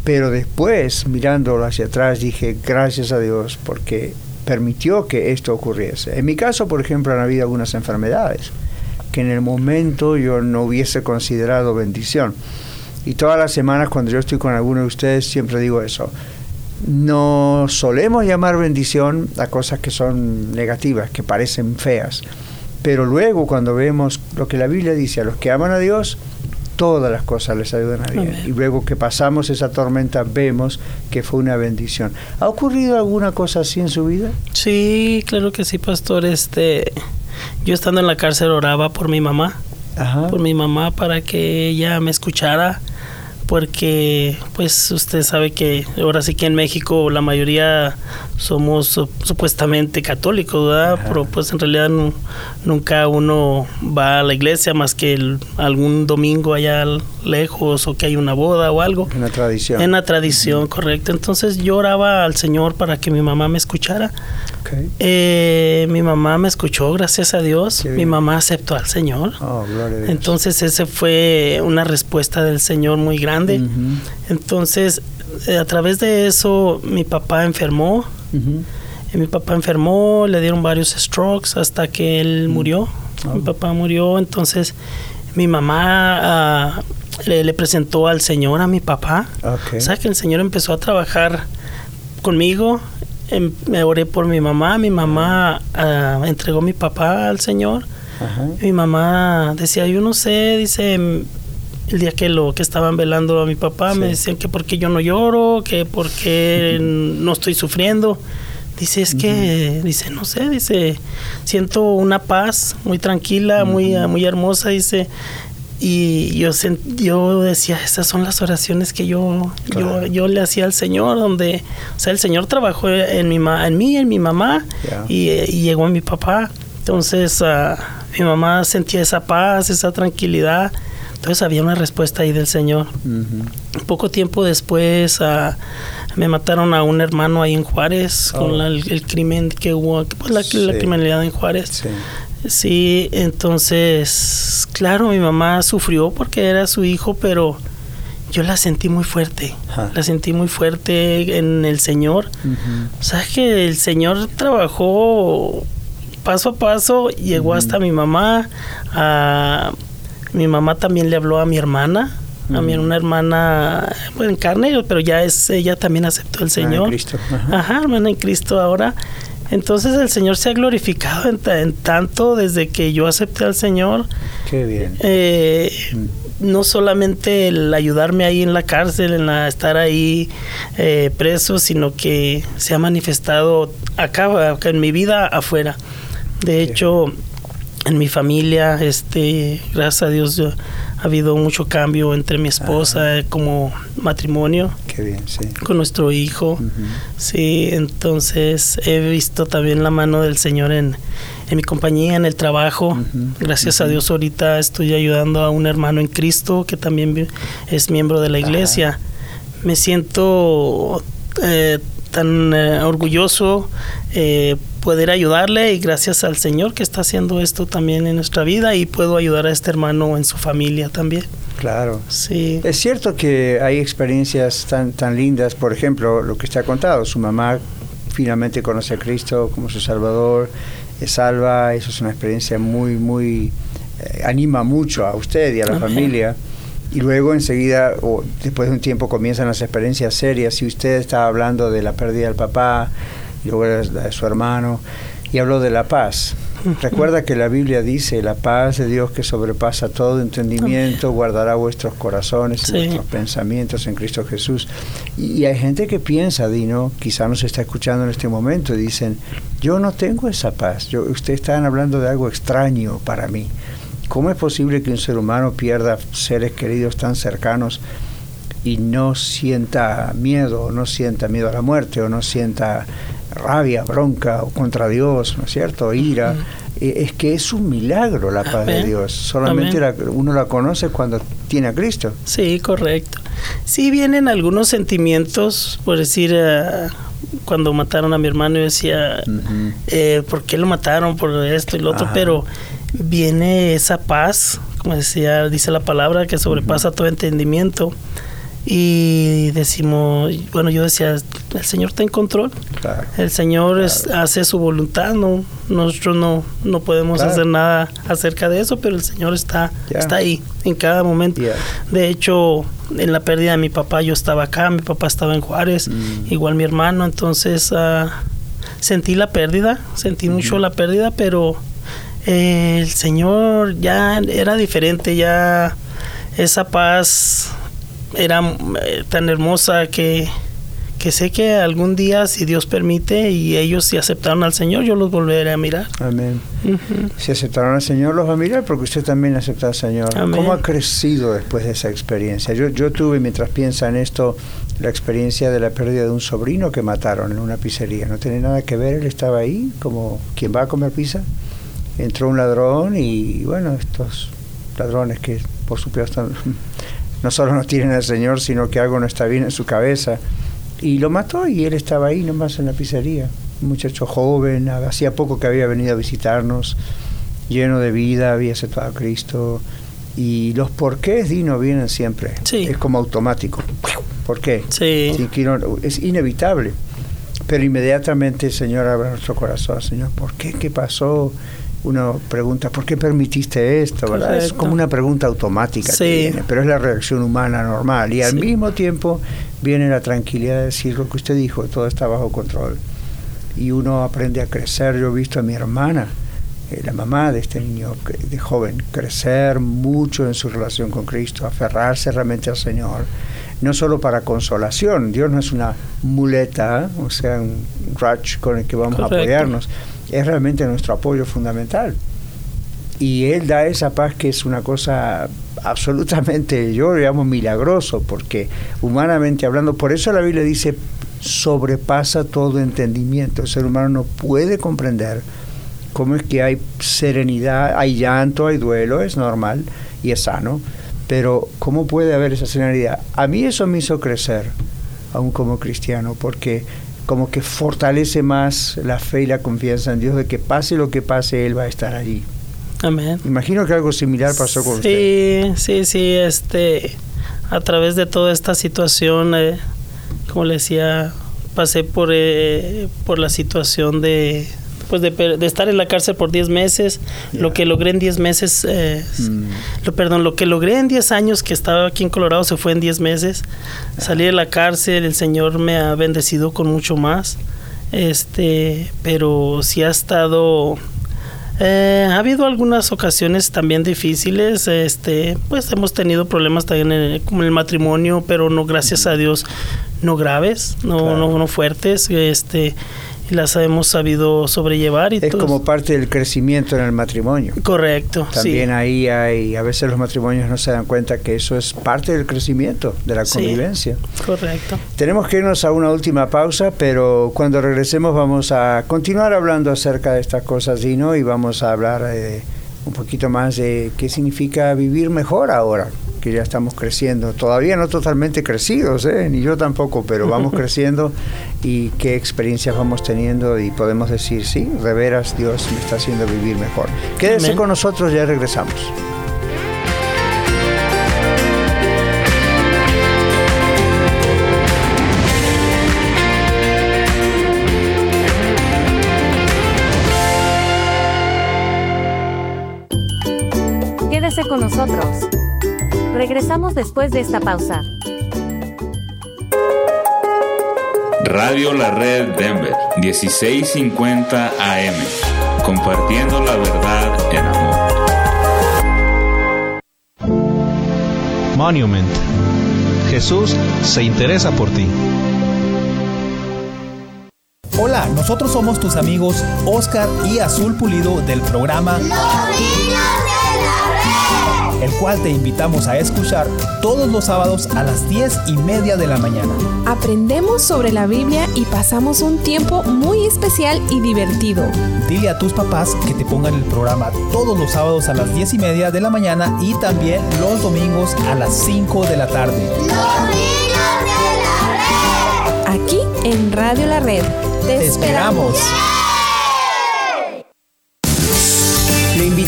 pero después, mirándolo hacia atrás, dije, gracias a Dios, porque permitió que esto ocurriese. En mi caso, por ejemplo, han habido algunas enfermedades que en el momento yo no hubiese considerado bendición. Y todas las semanas cuando yo estoy con alguno de ustedes siempre digo eso. No solemos llamar bendición a cosas que son negativas, que parecen feas. Pero luego cuando vemos lo que la Biblia dice, a los que aman a Dios, todas las cosas les ayudan a bien. Y luego que pasamos esa tormenta vemos que fue una bendición. ¿Ha ocurrido alguna cosa así en su vida? Sí, claro que sí, pastor. Este, yo estando en la cárcel oraba por mi mamá, por mi mamá para que ella me escuchara porque pues usted sabe que ahora sí que en México la mayoría somos supuestamente católicos, ¿verdad? Pero pues en realidad nunca uno va a la iglesia más que algún domingo allá lejos o que hay una boda o algo. En la tradición. En la tradición, correcto. Entonces yo oraba al Señor para que mi mamá me escuchara. Eh, mi mamá me escuchó, gracias a Dios. Mi mamá aceptó al Señor. Oh. Entonces ese fue una respuesta del Señor muy grande. Entonces eh, a través de eso mi papá enfermó. y mi papá enfermó, le dieron varios strokes hasta que él murió. Oh. Mi papá murió, entonces mi mamá ah, le, presentó al Señor a mi papá. O sea que el Señor empezó a trabajar conmigo Em, me oré por mi mamá, mi mamá uh, entregó mi papá al Señor. Mi mamá decía, yo no sé, dice, em, el día que lo que estaban velando a mi papá, me decían que porque yo no lloro, que porque no estoy sufriendo. Dice, es que, dice, no sé, dice, siento una paz muy tranquila, muy, muy hermosa, dice, y yo, yo decía, esas son las oraciones que yo, yo, le hacía al Señor, donde, o sea, el Señor trabajó en, mi, en mí, en mi mamá, y, llegó a mi papá. Entonces, uh, mi mamá sentía esa paz, esa tranquilidad. Entonces había una respuesta ahí del Señor. Poco tiempo después uh, me mataron a un hermano ahí en Juárez con oh. el, crimen que hubo, pues, la, la criminalidad en Juárez. Sí. Sí, entonces, claro, mi mamá sufrió porque era su hijo, pero yo la sentí muy fuerte. La sentí muy fuerte en el Señor. O sea, que el Señor trabajó paso a paso, llegó hasta mi mamá. A, mi mamá también le habló a mi hermana. A mi una hermana, pues en carne, pero ya es, ella también aceptó el Señor. En Cristo. Ajá, hermana en Cristo ahora. Entonces el Señor se ha glorificado en, tanto desde que yo acepté al Señor. Qué bien. Eh, no solamente el ayudarme ahí en la cárcel, en la, estar ahí eh, preso, sino que se ha manifestado acá, acá en mi vida afuera. De hecho, en mi familia, este, gracias a Dios, ha habido mucho cambio entre mi esposa como matrimonio. Qué bien, sí. Con nuestro hijo. Sí, entonces he visto también la mano del Señor en, mi compañía, en el trabajo. Gracias a Dios ahorita estoy ayudando a un hermano en Cristo que también es miembro de la iglesia. Me siento eh, tan eh, orgulloso eh, poder ayudarle y gracias al Señor que está haciendo esto también en nuestra vida y puedo ayudar a este hermano en su familia también. Claro. Sí. Es cierto que hay experiencias tan, tan lindas, por ejemplo, lo que está contado, su mamá finalmente conoce a Cristo como su Salvador, es salva, eso es una experiencia muy, muy, eh, anima mucho a usted y a la familia y luego enseguida, o después de un tiempo, comienzan las experiencias serias. Si usted estaba hablando de la pérdida del papá, y luego de su hermano, y habló de la paz. Recuerda que la Biblia dice, la paz de Dios que sobrepasa todo entendimiento, guardará vuestros corazones y vuestros pensamientos en Cristo Jesús. Y, hay gente que piensa, Dino, quizá nos está escuchando en este momento, y dicen, yo no tengo esa paz, yo, ustedes están hablando de algo extraño para mí. ¿Cómo es posible que un ser humano pierda seres queridos tan cercanos y no sienta miedo, no sienta miedo a la muerte, o no sienta rabia, bronca o contra Dios, ¿no es cierto? Ira. Eh, es que es un milagro la paz de Dios. Solamente uno la conoce cuando tiene a Cristo. Sí, correcto. Sí vienen algunos sentimientos, por decir, eh, cuando mataron a mi hermano, yo decía, eh, ¿por qué lo mataron? Por esto y lo otro, pero viene esa paz, como decía, dice la palabra, que sobrepasa todo entendimiento. Y decimos, bueno, yo decía, el Señor está en control. el Señor hace su voluntad, no, nosotros no, no podemos hacer nada acerca de eso, pero el Señor está, está ahí en cada momento. De hecho, en la pérdida de mi papá yo estaba acá, mi papá estaba en Juárez, mm. igual mi hermano, entonces ah, sentí la pérdida, sentí mucho la pérdida, pero eh, el Señor ya era diferente, ya esa paz era eh, tan hermosa que que sé que algún día, si Dios permite, y ellos si aceptaron al Señor, yo los volveré a mirar. Amén. Si aceptaron al Señor, los va a mirar porque usted también aceptó al Señor. ¿Cómo ha crecido después de esa experiencia? Yo, yo tuve, mientras piensa en esto, la experiencia de la pérdida de un sobrino que mataron en una pizzería. No tenía nada que ver, él estaba ahí como quien va a comer pizza. Entró un ladrón y, bueno, estos ladrones que, por supuesto, no solo no tienen al Señor, sino que algo no está bien en su cabeza y lo mató y él estaba ahí nomás en la pizzería. Un muchacho joven, hacía poco que había venido a visitarnos, lleno de vida, había aceptado a Cristo. Y los porqués, Dino, vienen siempre. Es como automático. ¿Por qué? Sí. es inevitable. Pero inmediatamente el Señor abre nuestro corazón. Señor, ¿por qué? ¿Qué pasó? Uno pregunta, ¿por qué permitiste esto? ¿verdad? Es como una pregunta automática, pero es la reacción humana normal. Y al mismo tiempo viene la tranquilidad de decir lo que usted dijo, todo está bajo control. Y uno aprende a crecer. Yo he visto a mi hermana, eh, la mamá de este niño de joven, crecer mucho en su relación con Cristo, aferrarse realmente al Señor. No solo para consolación, Dios no es una muleta, o sea, un crutch con el que vamos a apoyarnos es realmente nuestro apoyo fundamental. Y Él da esa paz que es una cosa absolutamente, yo lo llamo milagroso, porque humanamente hablando, por eso la Biblia dice, sobrepasa todo entendimiento. El ser humano no puede comprender cómo es que hay serenidad, hay llanto, hay duelo, es normal y es sano, pero ¿cómo puede haber esa serenidad? A mí eso me hizo crecer, aún como cristiano, porque como que fortalece más la fe y la confianza en Dios de que pase lo que pase, Él va a estar allí. Amén. Imagino que algo similar pasó con usted. Sí, sí, sí, este, a través de toda esta situación, eh, como le decía, pasé por, eh, por la situación de, pues de, estar en la cárcel por 10 meses, lo que logré en 10 meses, eh, mm. lo, perdón, lo que logré en 10 años que estaba aquí en Colorado se fue en 10 meses. Salí de la cárcel, el Señor me ha bendecido con mucho más. Este, pero sí ha estado eh, ha habido algunas ocasiones también difíciles, este, pues hemos tenido problemas también en, como en el matrimonio, pero no, gracias a Dios, no graves, no, no, no fuertes, este, las hemos sabido sobrellevar. Y es como parte del crecimiento en el matrimonio. Correcto. También ahí hay, a veces los matrimonios no se dan cuenta que eso es parte del crecimiento, de la convivencia. correcto. Tenemos que irnos a una última pausa, pero cuando regresemos vamos a continuar hablando acerca de estas cosas, Dino, y vamos a hablar eh, un poquito más de qué significa vivir mejor ahora que ya estamos creciendo, todavía no totalmente crecidos, ¿eh? ni yo tampoco, pero vamos creciendo y qué experiencias vamos teniendo y podemos decir, sí, de veras Dios me está haciendo vivir mejor. Quédese con nosotros, ya regresamos. Quédese con nosotros. Regresamos después de esta pausa. Radio La Red Denver, 1650 AM. Compartiendo la verdad en amor. Monument. Jesús se interesa por ti. Hola, nosotros somos tus amigos Oscar y Azul Pulido del programa el cual te invitamos a escuchar todos los sábados a las 10 y media de la mañana. Aprendemos sobre la Biblia y pasamos un tiempo muy especial y divertido. Dile a tus papás que te pongan el programa todos los sábados a las 10 y media de la mañana y también los domingos a las 5 de la tarde. Los de la red. Aquí en Radio La Red. Te, esperamos.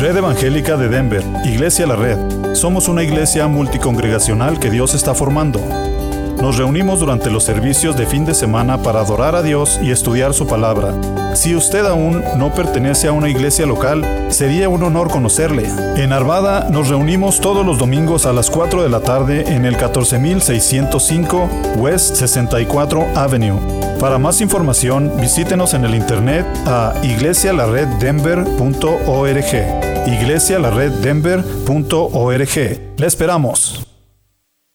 Red Evangélica de Denver, Iglesia La Red. Somos una iglesia multicongregacional que Dios está formando. Nos reunimos durante los servicios de fin de semana para adorar a Dios y estudiar su palabra. Si usted aún no pertenece a una iglesia local, sería un honor conocerle. En Arvada nos reunimos todos los domingos a las 4 de la tarde en el 14605 West 64 Avenue. Para más información, visítenos en el internet a iglesialareddenver.org iglesialareddenver.org. Le esperamos.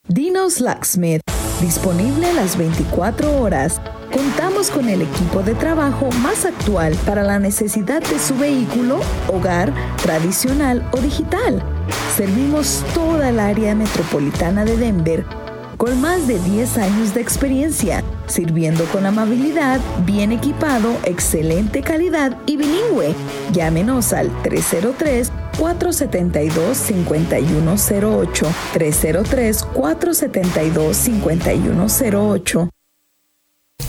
Dinos Locksmith, disponible las 24 horas. Contamos con el equipo de trabajo más actual para la necesidad de su vehículo, hogar, tradicional o digital. Servimos toda el área metropolitana de Denver con más de 10 años de experiencia, sirviendo con amabilidad, bien equipado, excelente calidad y bilingüe. Llámenos al 303 472-5108. 303-472-5108.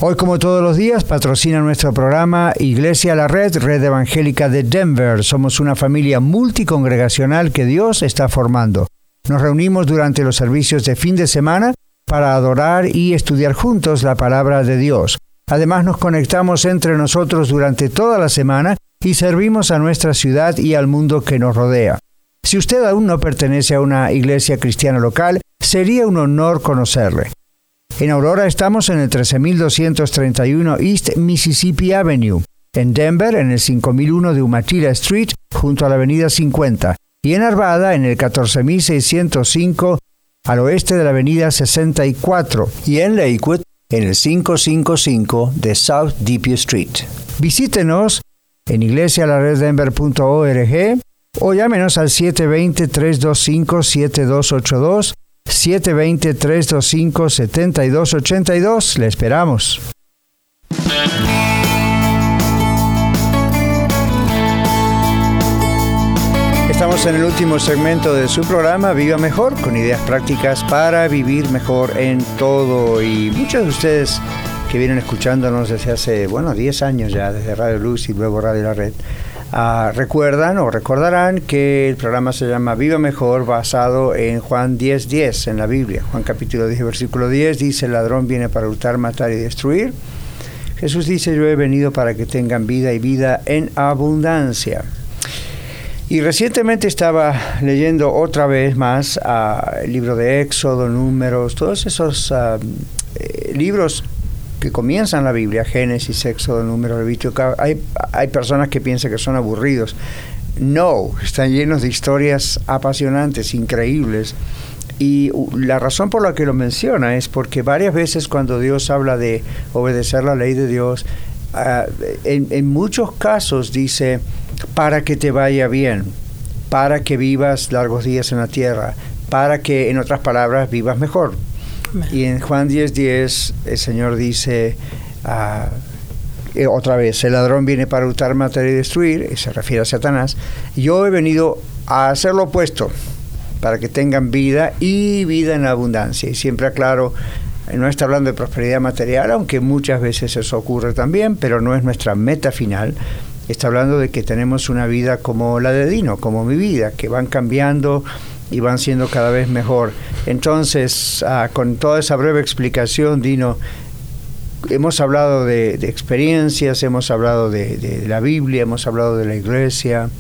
Hoy, como todos los días, patrocina nuestro programa Iglesia La Red, Red Evangélica de Denver. Somos una familia multicongregacional que Dios está formando. Nos reunimos durante los servicios de fin de semana para adorar y estudiar juntos la palabra de Dios. Además nos conectamos entre nosotros durante toda la semana y servimos a nuestra ciudad y al mundo que nos rodea. Si usted aún no pertenece a una iglesia cristiana local, sería un honor conocerle. En Aurora estamos en el 13231 East Mississippi Avenue, en Denver en el 5001 de Umatilla Street junto a la Avenida 50 y en Arvada en el 14605 al oeste de la Avenida 64 y en Lakewood en el 555 de South Deep Street. Visítenos en iglesialareddenver.org o llámenos al 720-325-7282, 720-325-7282. Le esperamos. Estamos en el último segmento de su programa Viva Mejor, con ideas prácticas para vivir mejor en todo. Y muchos de ustedes que vienen escuchándonos desde hace, bueno, 10 años ya, desde Radio Luz y luego Radio La Red, ah, recuerdan o recordarán que el programa se llama Viva Mejor basado en Juan 10.10 10, en la Biblia. Juan capítulo 10, versículo 10 dice, el ladrón viene para hurtar, matar y destruir. Jesús dice, yo he venido para que tengan vida y vida en abundancia. Y recientemente estaba leyendo otra vez más uh, el libro de Éxodo, Números, todos esos uh, eh, libros que comienzan la Biblia, Génesis, Éxodo, Números, Levítico. Hay, hay personas que piensan que son aburridos. No, están llenos de historias apasionantes, increíbles. Y la razón por la que lo menciona es porque varias veces cuando Dios habla de obedecer la ley de Dios, uh, en, en muchos casos dice, para que te vaya bien, para que vivas largos días en la tierra, para que, en otras palabras, vivas mejor. Y en Juan 10:10 10, el Señor dice, uh, otra vez, el ladrón viene para hurtar, matar y destruir, y se refiere a Satanás, yo he venido a hacer lo opuesto, para que tengan vida y vida en abundancia. Y siempre aclaro, no está hablando de prosperidad material, aunque muchas veces eso ocurre también, pero no es nuestra meta final está hablando de que tenemos una vida como la de Dino, como mi vida, que van cambiando y van siendo cada vez mejor. Entonces, ah, con toda esa breve explicación, Dino, hemos hablado de, experiencias, hemos hablado de, la Biblia, hemos hablado de la iglesia,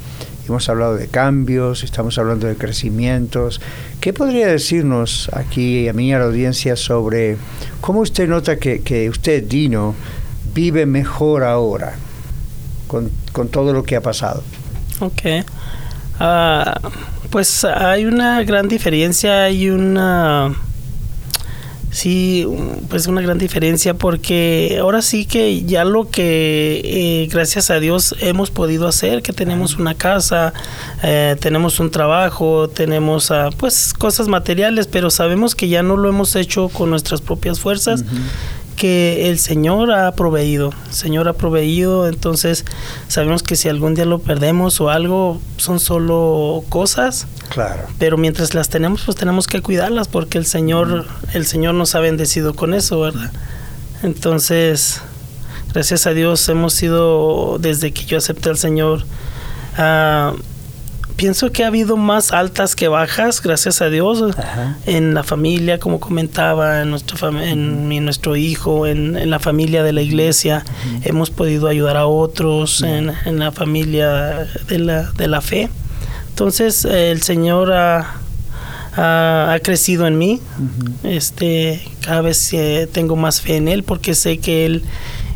hemos hablado de cambios, estamos hablando de crecimientos. ¿Qué podría decirnos aquí a mí, a la audiencia, sobre cómo usted nota que usted, Dino, vive mejor ahora? Con, con todo lo que ha pasado. Ok. Uh, pues hay una gran diferencia, hay una... sí, pues una gran diferencia porque ahora sí que ya lo que eh, gracias a Dios hemos podido hacer, que tenemos una casa, eh, tenemos un trabajo, tenemos ah, pues cosas materiales, pero sabemos que ya no lo hemos hecho con nuestras propias fuerzas. Que el Señor ha proveído, el Señor ha proveído, entonces sabemos que si algún día lo perdemos o algo, son solo cosas, Claro. pero mientras las tenemos, pues tenemos que cuidarlas porque el Señor, el Señor nos ha bendecido con eso, ¿verdad? Entonces, gracias a Dios hemos sido, desde que yo acepté al Señor, ah, pienso que ha habido más altas que bajas, gracias a Dios, en la familia, como comentaba, en nuestro, en, mi- nuestro hijo, en, en la familia de la iglesia, hemos podido ayudar a otros, en, en la familia de la, de la fe. Entonces, el Señor ha, ha, ha crecido en mí. Este, cada vez eh, tengo más fe en Él porque sé que Él,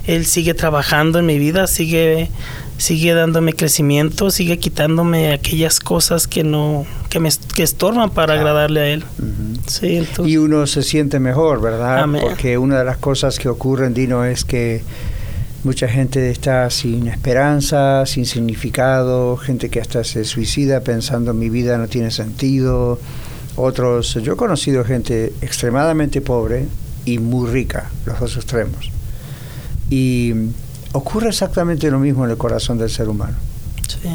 Él sigue trabajando en mi vida, sigue, sigue dándome crecimiento, sigue quitándome aquellas cosas que no, que me que estorban para agradarle a Él. Sí, entonces, Y uno se siente mejor, ¿verdad? Amén. Porque una de las cosas que ocurren, Dino, es que mucha gente está sin esperanza, sin significado, gente que hasta se suicida pensando mi vida no tiene sentido. Otros, yo he conocido gente extremadamente pobre y muy rica, los dos extremos. Y ocurre exactamente lo mismo en el corazón del ser humano sí.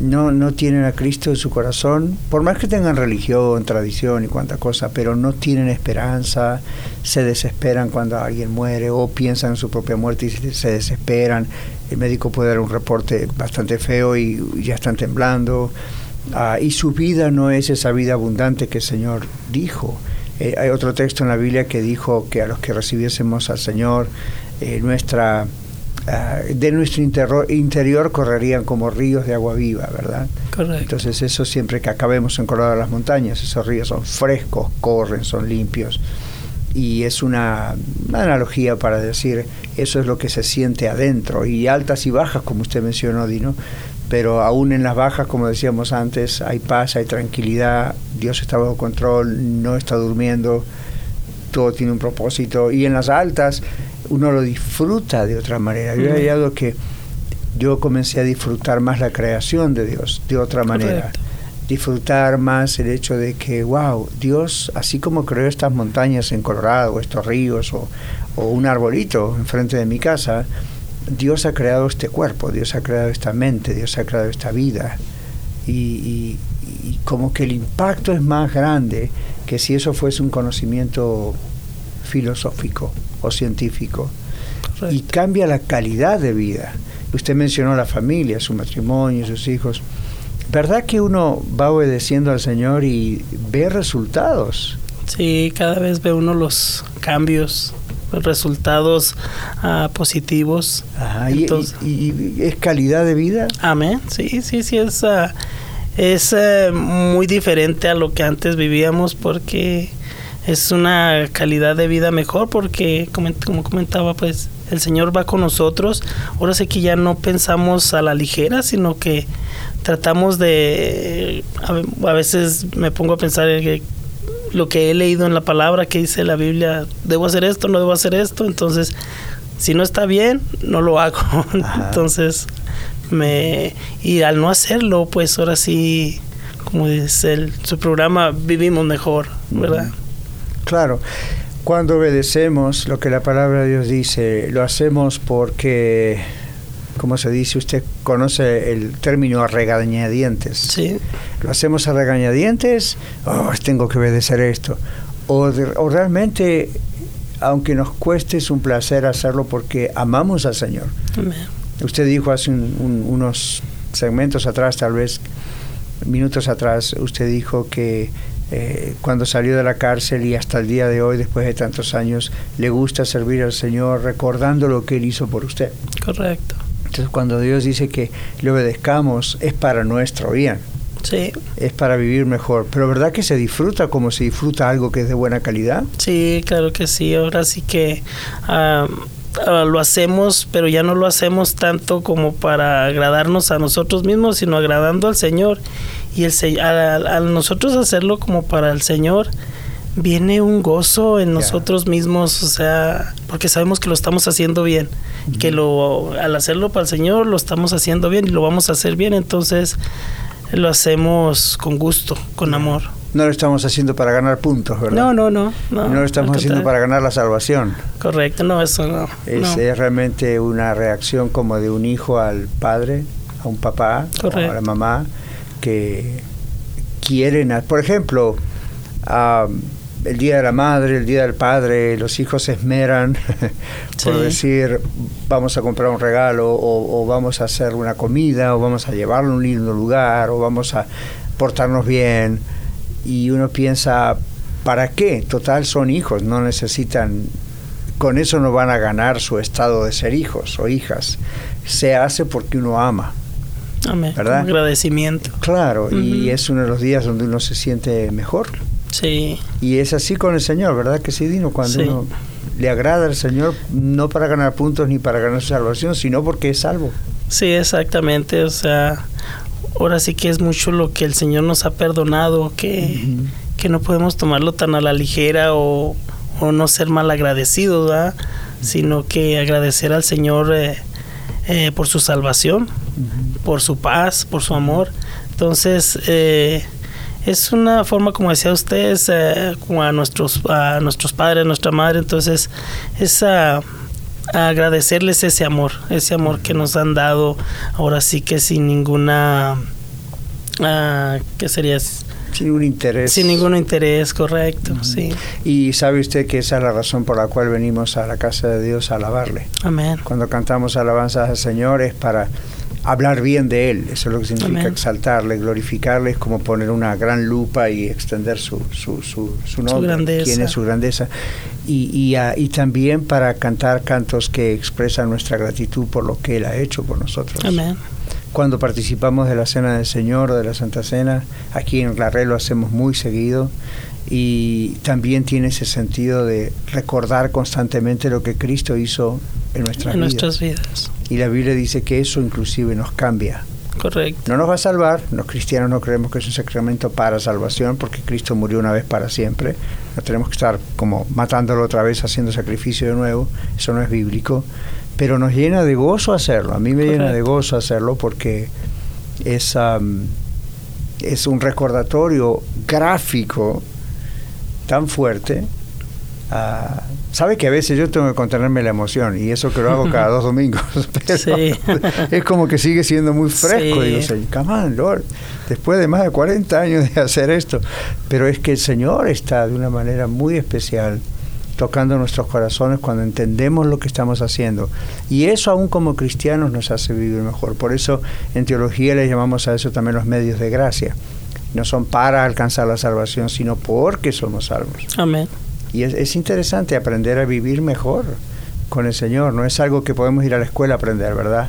no, no tienen a Cristo en su corazón, por más que tengan religión, tradición y cuanta cosa, pero no tienen esperanza, se desesperan cuando alguien muere o piensan en su propia muerte y se, se desesperan. El médico puede dar un reporte bastante feo y, y ya están temblando. Ah, y su vida no es esa vida abundante que el Señor dijo. Eh, hay otro texto en la Biblia que dijo que a los que recibiésemos al Señor, eh, nuestra ah, de nuestro interro- interior correrían como ríos de agua viva, ¿verdad? Correcto. Entonces eso siempre que acabemos en Colorado de las Montañas, esos ríos son frescos, corren, son limpios. Y es una, una analogía para decir, eso es lo que se siente adentro, y altas y bajas, como usted mencionó, Dino, pero aún en las bajas, como decíamos antes, hay paz, hay tranquilidad, Dios está bajo control, no está durmiendo, todo tiene un propósito, y en las altas uno lo disfruta de otra manera. Yo he hallado que yo comencé a disfrutar más la creación de Dios de otra manera. Correcto. Disfrutar más el hecho de que, wow, Dios, así como creó estas montañas en Colorado, estos ríos o, o un arbolito enfrente de mi casa, Dios ha creado este cuerpo, Dios ha creado esta mente, Dios ha creado esta vida. Y, y- y como que el impacto es más grande que si eso fuese un conocimiento filosófico o científico. Y cambia la calidad de vida. Usted mencionó la familia, su matrimonio, sus hijos. ¿Verdad que uno va obedeciendo al Señor y ve resultados? Sí, cada vez ve uno los cambios, los resultados ah, positivos. Ajá, y- Entonces- y, y es calidad de vida? Amén. Sí, sí, sí, es, ah, es eh, muy diferente a lo que antes vivíamos porque es una calidad de vida mejor porque, como, comentaba, pues el Señor va con nosotros. Ahora sí que ya no pensamos a la ligera, sino que tratamos de... A, ve- a veces me pongo a pensar en lo que he leído en la palabra que dice la Biblia, debo hacer esto, no debo hacer esto, entonces si no está bien, no lo hago. entonces, me y al no hacerlo, pues ahora sí, como dice el, su programa, vivimos mejor, ¿verdad? Claro. Cuando obedecemos lo que la palabra de Dios dice, lo hacemos porque, como se dice, usted conoce el término a regañadientes. Sí. Lo hacemos a regañadientes, oh, tengo que obedecer esto. O, de- o realmente, aunque nos cueste, es un placer hacerlo porque amamos al Señor. Amén. Usted dijo hace un- un- unos segmentos atrás, tal vez minutos atrás, usted dijo que eh, cuando salió de la cárcel y hasta el día de hoy, después de tantos años, le gusta servir al Señor recordando lo que Él hizo por usted. Correcto. Entonces, cuando Dios dice que le obedezcamos, es para nuestro bien. Sí. Es para vivir mejor. Pero ¿verdad que se disfruta como se disfruta algo que es de buena calidad? Sí, claro que sí. Ahora sí que ah, lo hacemos, pero ya no lo hacemos tanto como para agradarnos a nosotros mismos, sino agradando al Señor. Y el Se- al, al nosotros hacerlo como para el Señor, viene un gozo en nosotros mismos, o sea, porque sabemos que lo estamos haciendo bien, que lo al hacerlo para el Señor lo estamos haciendo bien y lo vamos a hacer bien, entonces lo hacemos con gusto, con amor. No lo estamos haciendo para ganar puntos, ¿verdad? No, no, no. No, no lo estamos haciendo para ganar la salvación. Correcto, no, eso no. Es, es realmente una reacción como de un hijo al padre, a un papá, o a la mamá, que quieren, por ejemplo, el Día de la Madre, el Día del Padre, los hijos se esmeran por decir, vamos a comprar un regalo o, vamos a hacer una comida o vamos a llevarlo a un lindo lugar o vamos a portarnos bien. Y uno piensa, ¿para qué? Total, son hijos, no necesitan, con eso no van a ganar su estado de ser hijos o hijas. Se hace porque uno ama. Amén. ¿verdad? agradecimiento. Claro, y es uno de los días donde uno se siente mejor. Sí. Y es así con el Señor, ¿verdad que sí, Dino? Cuando uno le agrada al Señor, no para ganar puntos ni para ganar su salvación, sino porque es salvo. Sí, exactamente. O sea, ahora sí que es mucho lo que el Señor nos ha perdonado, que, que no podemos tomarlo tan a la ligera o, o no ser mal agradecidos, ¿verdad? Sino que agradecer al Señor eh, eh, por su salvación, por su paz, por su amor. Entonces, eh, es una forma, como decía usted, eh, como a nuestros, a nuestros padres, a nuestra madre, entonces es a, agradecerles ese amor, ese amor que nos han dado, ahora sí que sin ninguna, uh, ¿qué sería? Sin ningún interés. Sin ningún interés, correcto, sí. Y sabe usted que esa es la razón por la cual venimos a la casa de Dios a alabarle. Amén. Cuando cantamos alabanzas al Señor es para hablar bien de Él, eso es lo que significa exaltarle, glorificarle, es como poner una gran lupa y extender su, su, su, su nombre, quién es su grandeza, y, y, ah, y, también para cantar cantos que expresan nuestra gratitud por lo que Él ha hecho por nosotros. Amén. Cuando participamos de la Cena del Señor o de la Santa Cena, aquí en La Red lo hacemos muy seguido, y también tiene ese sentido de recordar constantemente lo que Cristo hizo en nuestras, en nuestras vidas. Y la Biblia dice que eso inclusive nos cambia. Correcto. No nos va a salvar, los cristianos no creemos que es un sacramento para salvación, porque Cristo murió una vez para siempre. No tenemos que estar como matándolo otra vez, haciendo sacrificio de nuevo, eso no es bíblico. Pero nos llena de gozo hacerlo, a mí me llena de gozo hacerlo porque es, es un recordatorio gráfico tan fuerte. Uh, sabe que a veces yo tengo que contenerme la emoción y eso que lo hago cada dos domingos. es como que sigue siendo muy fresco. Digo, come on, Lord, después de más de 40 años de hacer esto. Pero es que el Señor está de una manera muy especial tocando nuestros corazones cuando entendemos lo que estamos haciendo. Y eso aún como cristianos nos hace vivir mejor. Por eso en teología le llamamos a eso también los medios de gracia no son para alcanzar la salvación, sino porque somos salvos. Amén. Y es, interesante aprender a vivir mejor con el Señor. No es algo que podemos ir a la escuela a aprender, ¿verdad?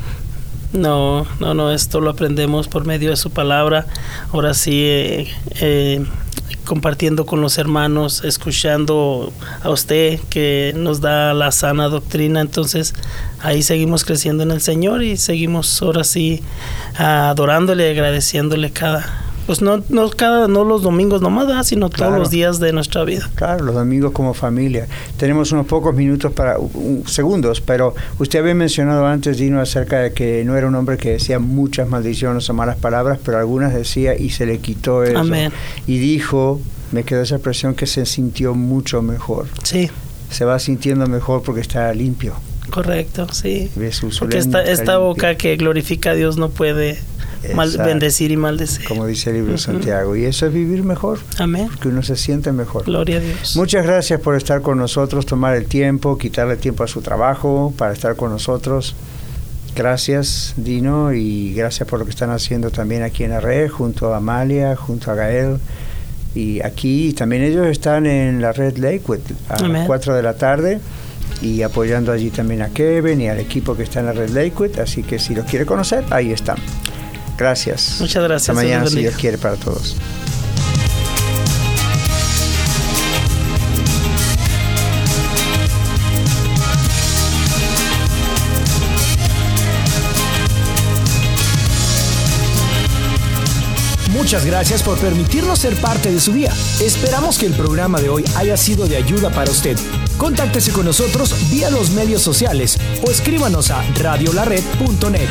No, no, no, esto lo aprendemos por medio de su palabra. Ahora sí, eh, eh, compartiendo con los hermanos, escuchando a usted que nos da la sana doctrina. Entonces ahí seguimos creciendo en el Señor y seguimos ahora sí adorándole, agradeciéndole cada, pues no, no cada, no los domingos nomás, sino todos los días de nuestra vida. Claro, los domingos como familia. Tenemos unos pocos minutos para, segundos, pero usted había mencionado antes, Dino, acerca de que no era un hombre que decía muchas maldiciones o malas palabras, pero algunas decía y se le quitó eso. Amén. Y dijo, me quedó esa expresión que se sintió mucho mejor. Sí. Se va sintiendo mejor porque está limpio. Correcto, sí. porque esta, esta boca que glorifica a Dios no puede Mal, bendecir y maldecir. Como dice el libro de Santiago. Y eso es vivir mejor. Amén. Porque uno se siente mejor. Gloria a Dios. Muchas gracias por estar con nosotros, tomar el tiempo, quitarle tiempo a su trabajo para estar con nosotros. Gracias, Dino, y gracias por lo que están haciendo también aquí en la red, junto a Amalia, junto a Gael. Y aquí también ellos están en la red Lakewood a las 4 de la tarde y apoyando allí también a Kevin y al equipo que está en la red Lakewood. Así que si los quiere conocer, ahí están. Gracias. Muchas gracias. Hasta mañana, si Dios quiere, para todos. Muchas gracias por permitirnos ser parte de su día. Esperamos que el programa de hoy haya sido de ayuda para usted. Contáctese con nosotros vía los medios sociales o escríbanos a radiolared.net.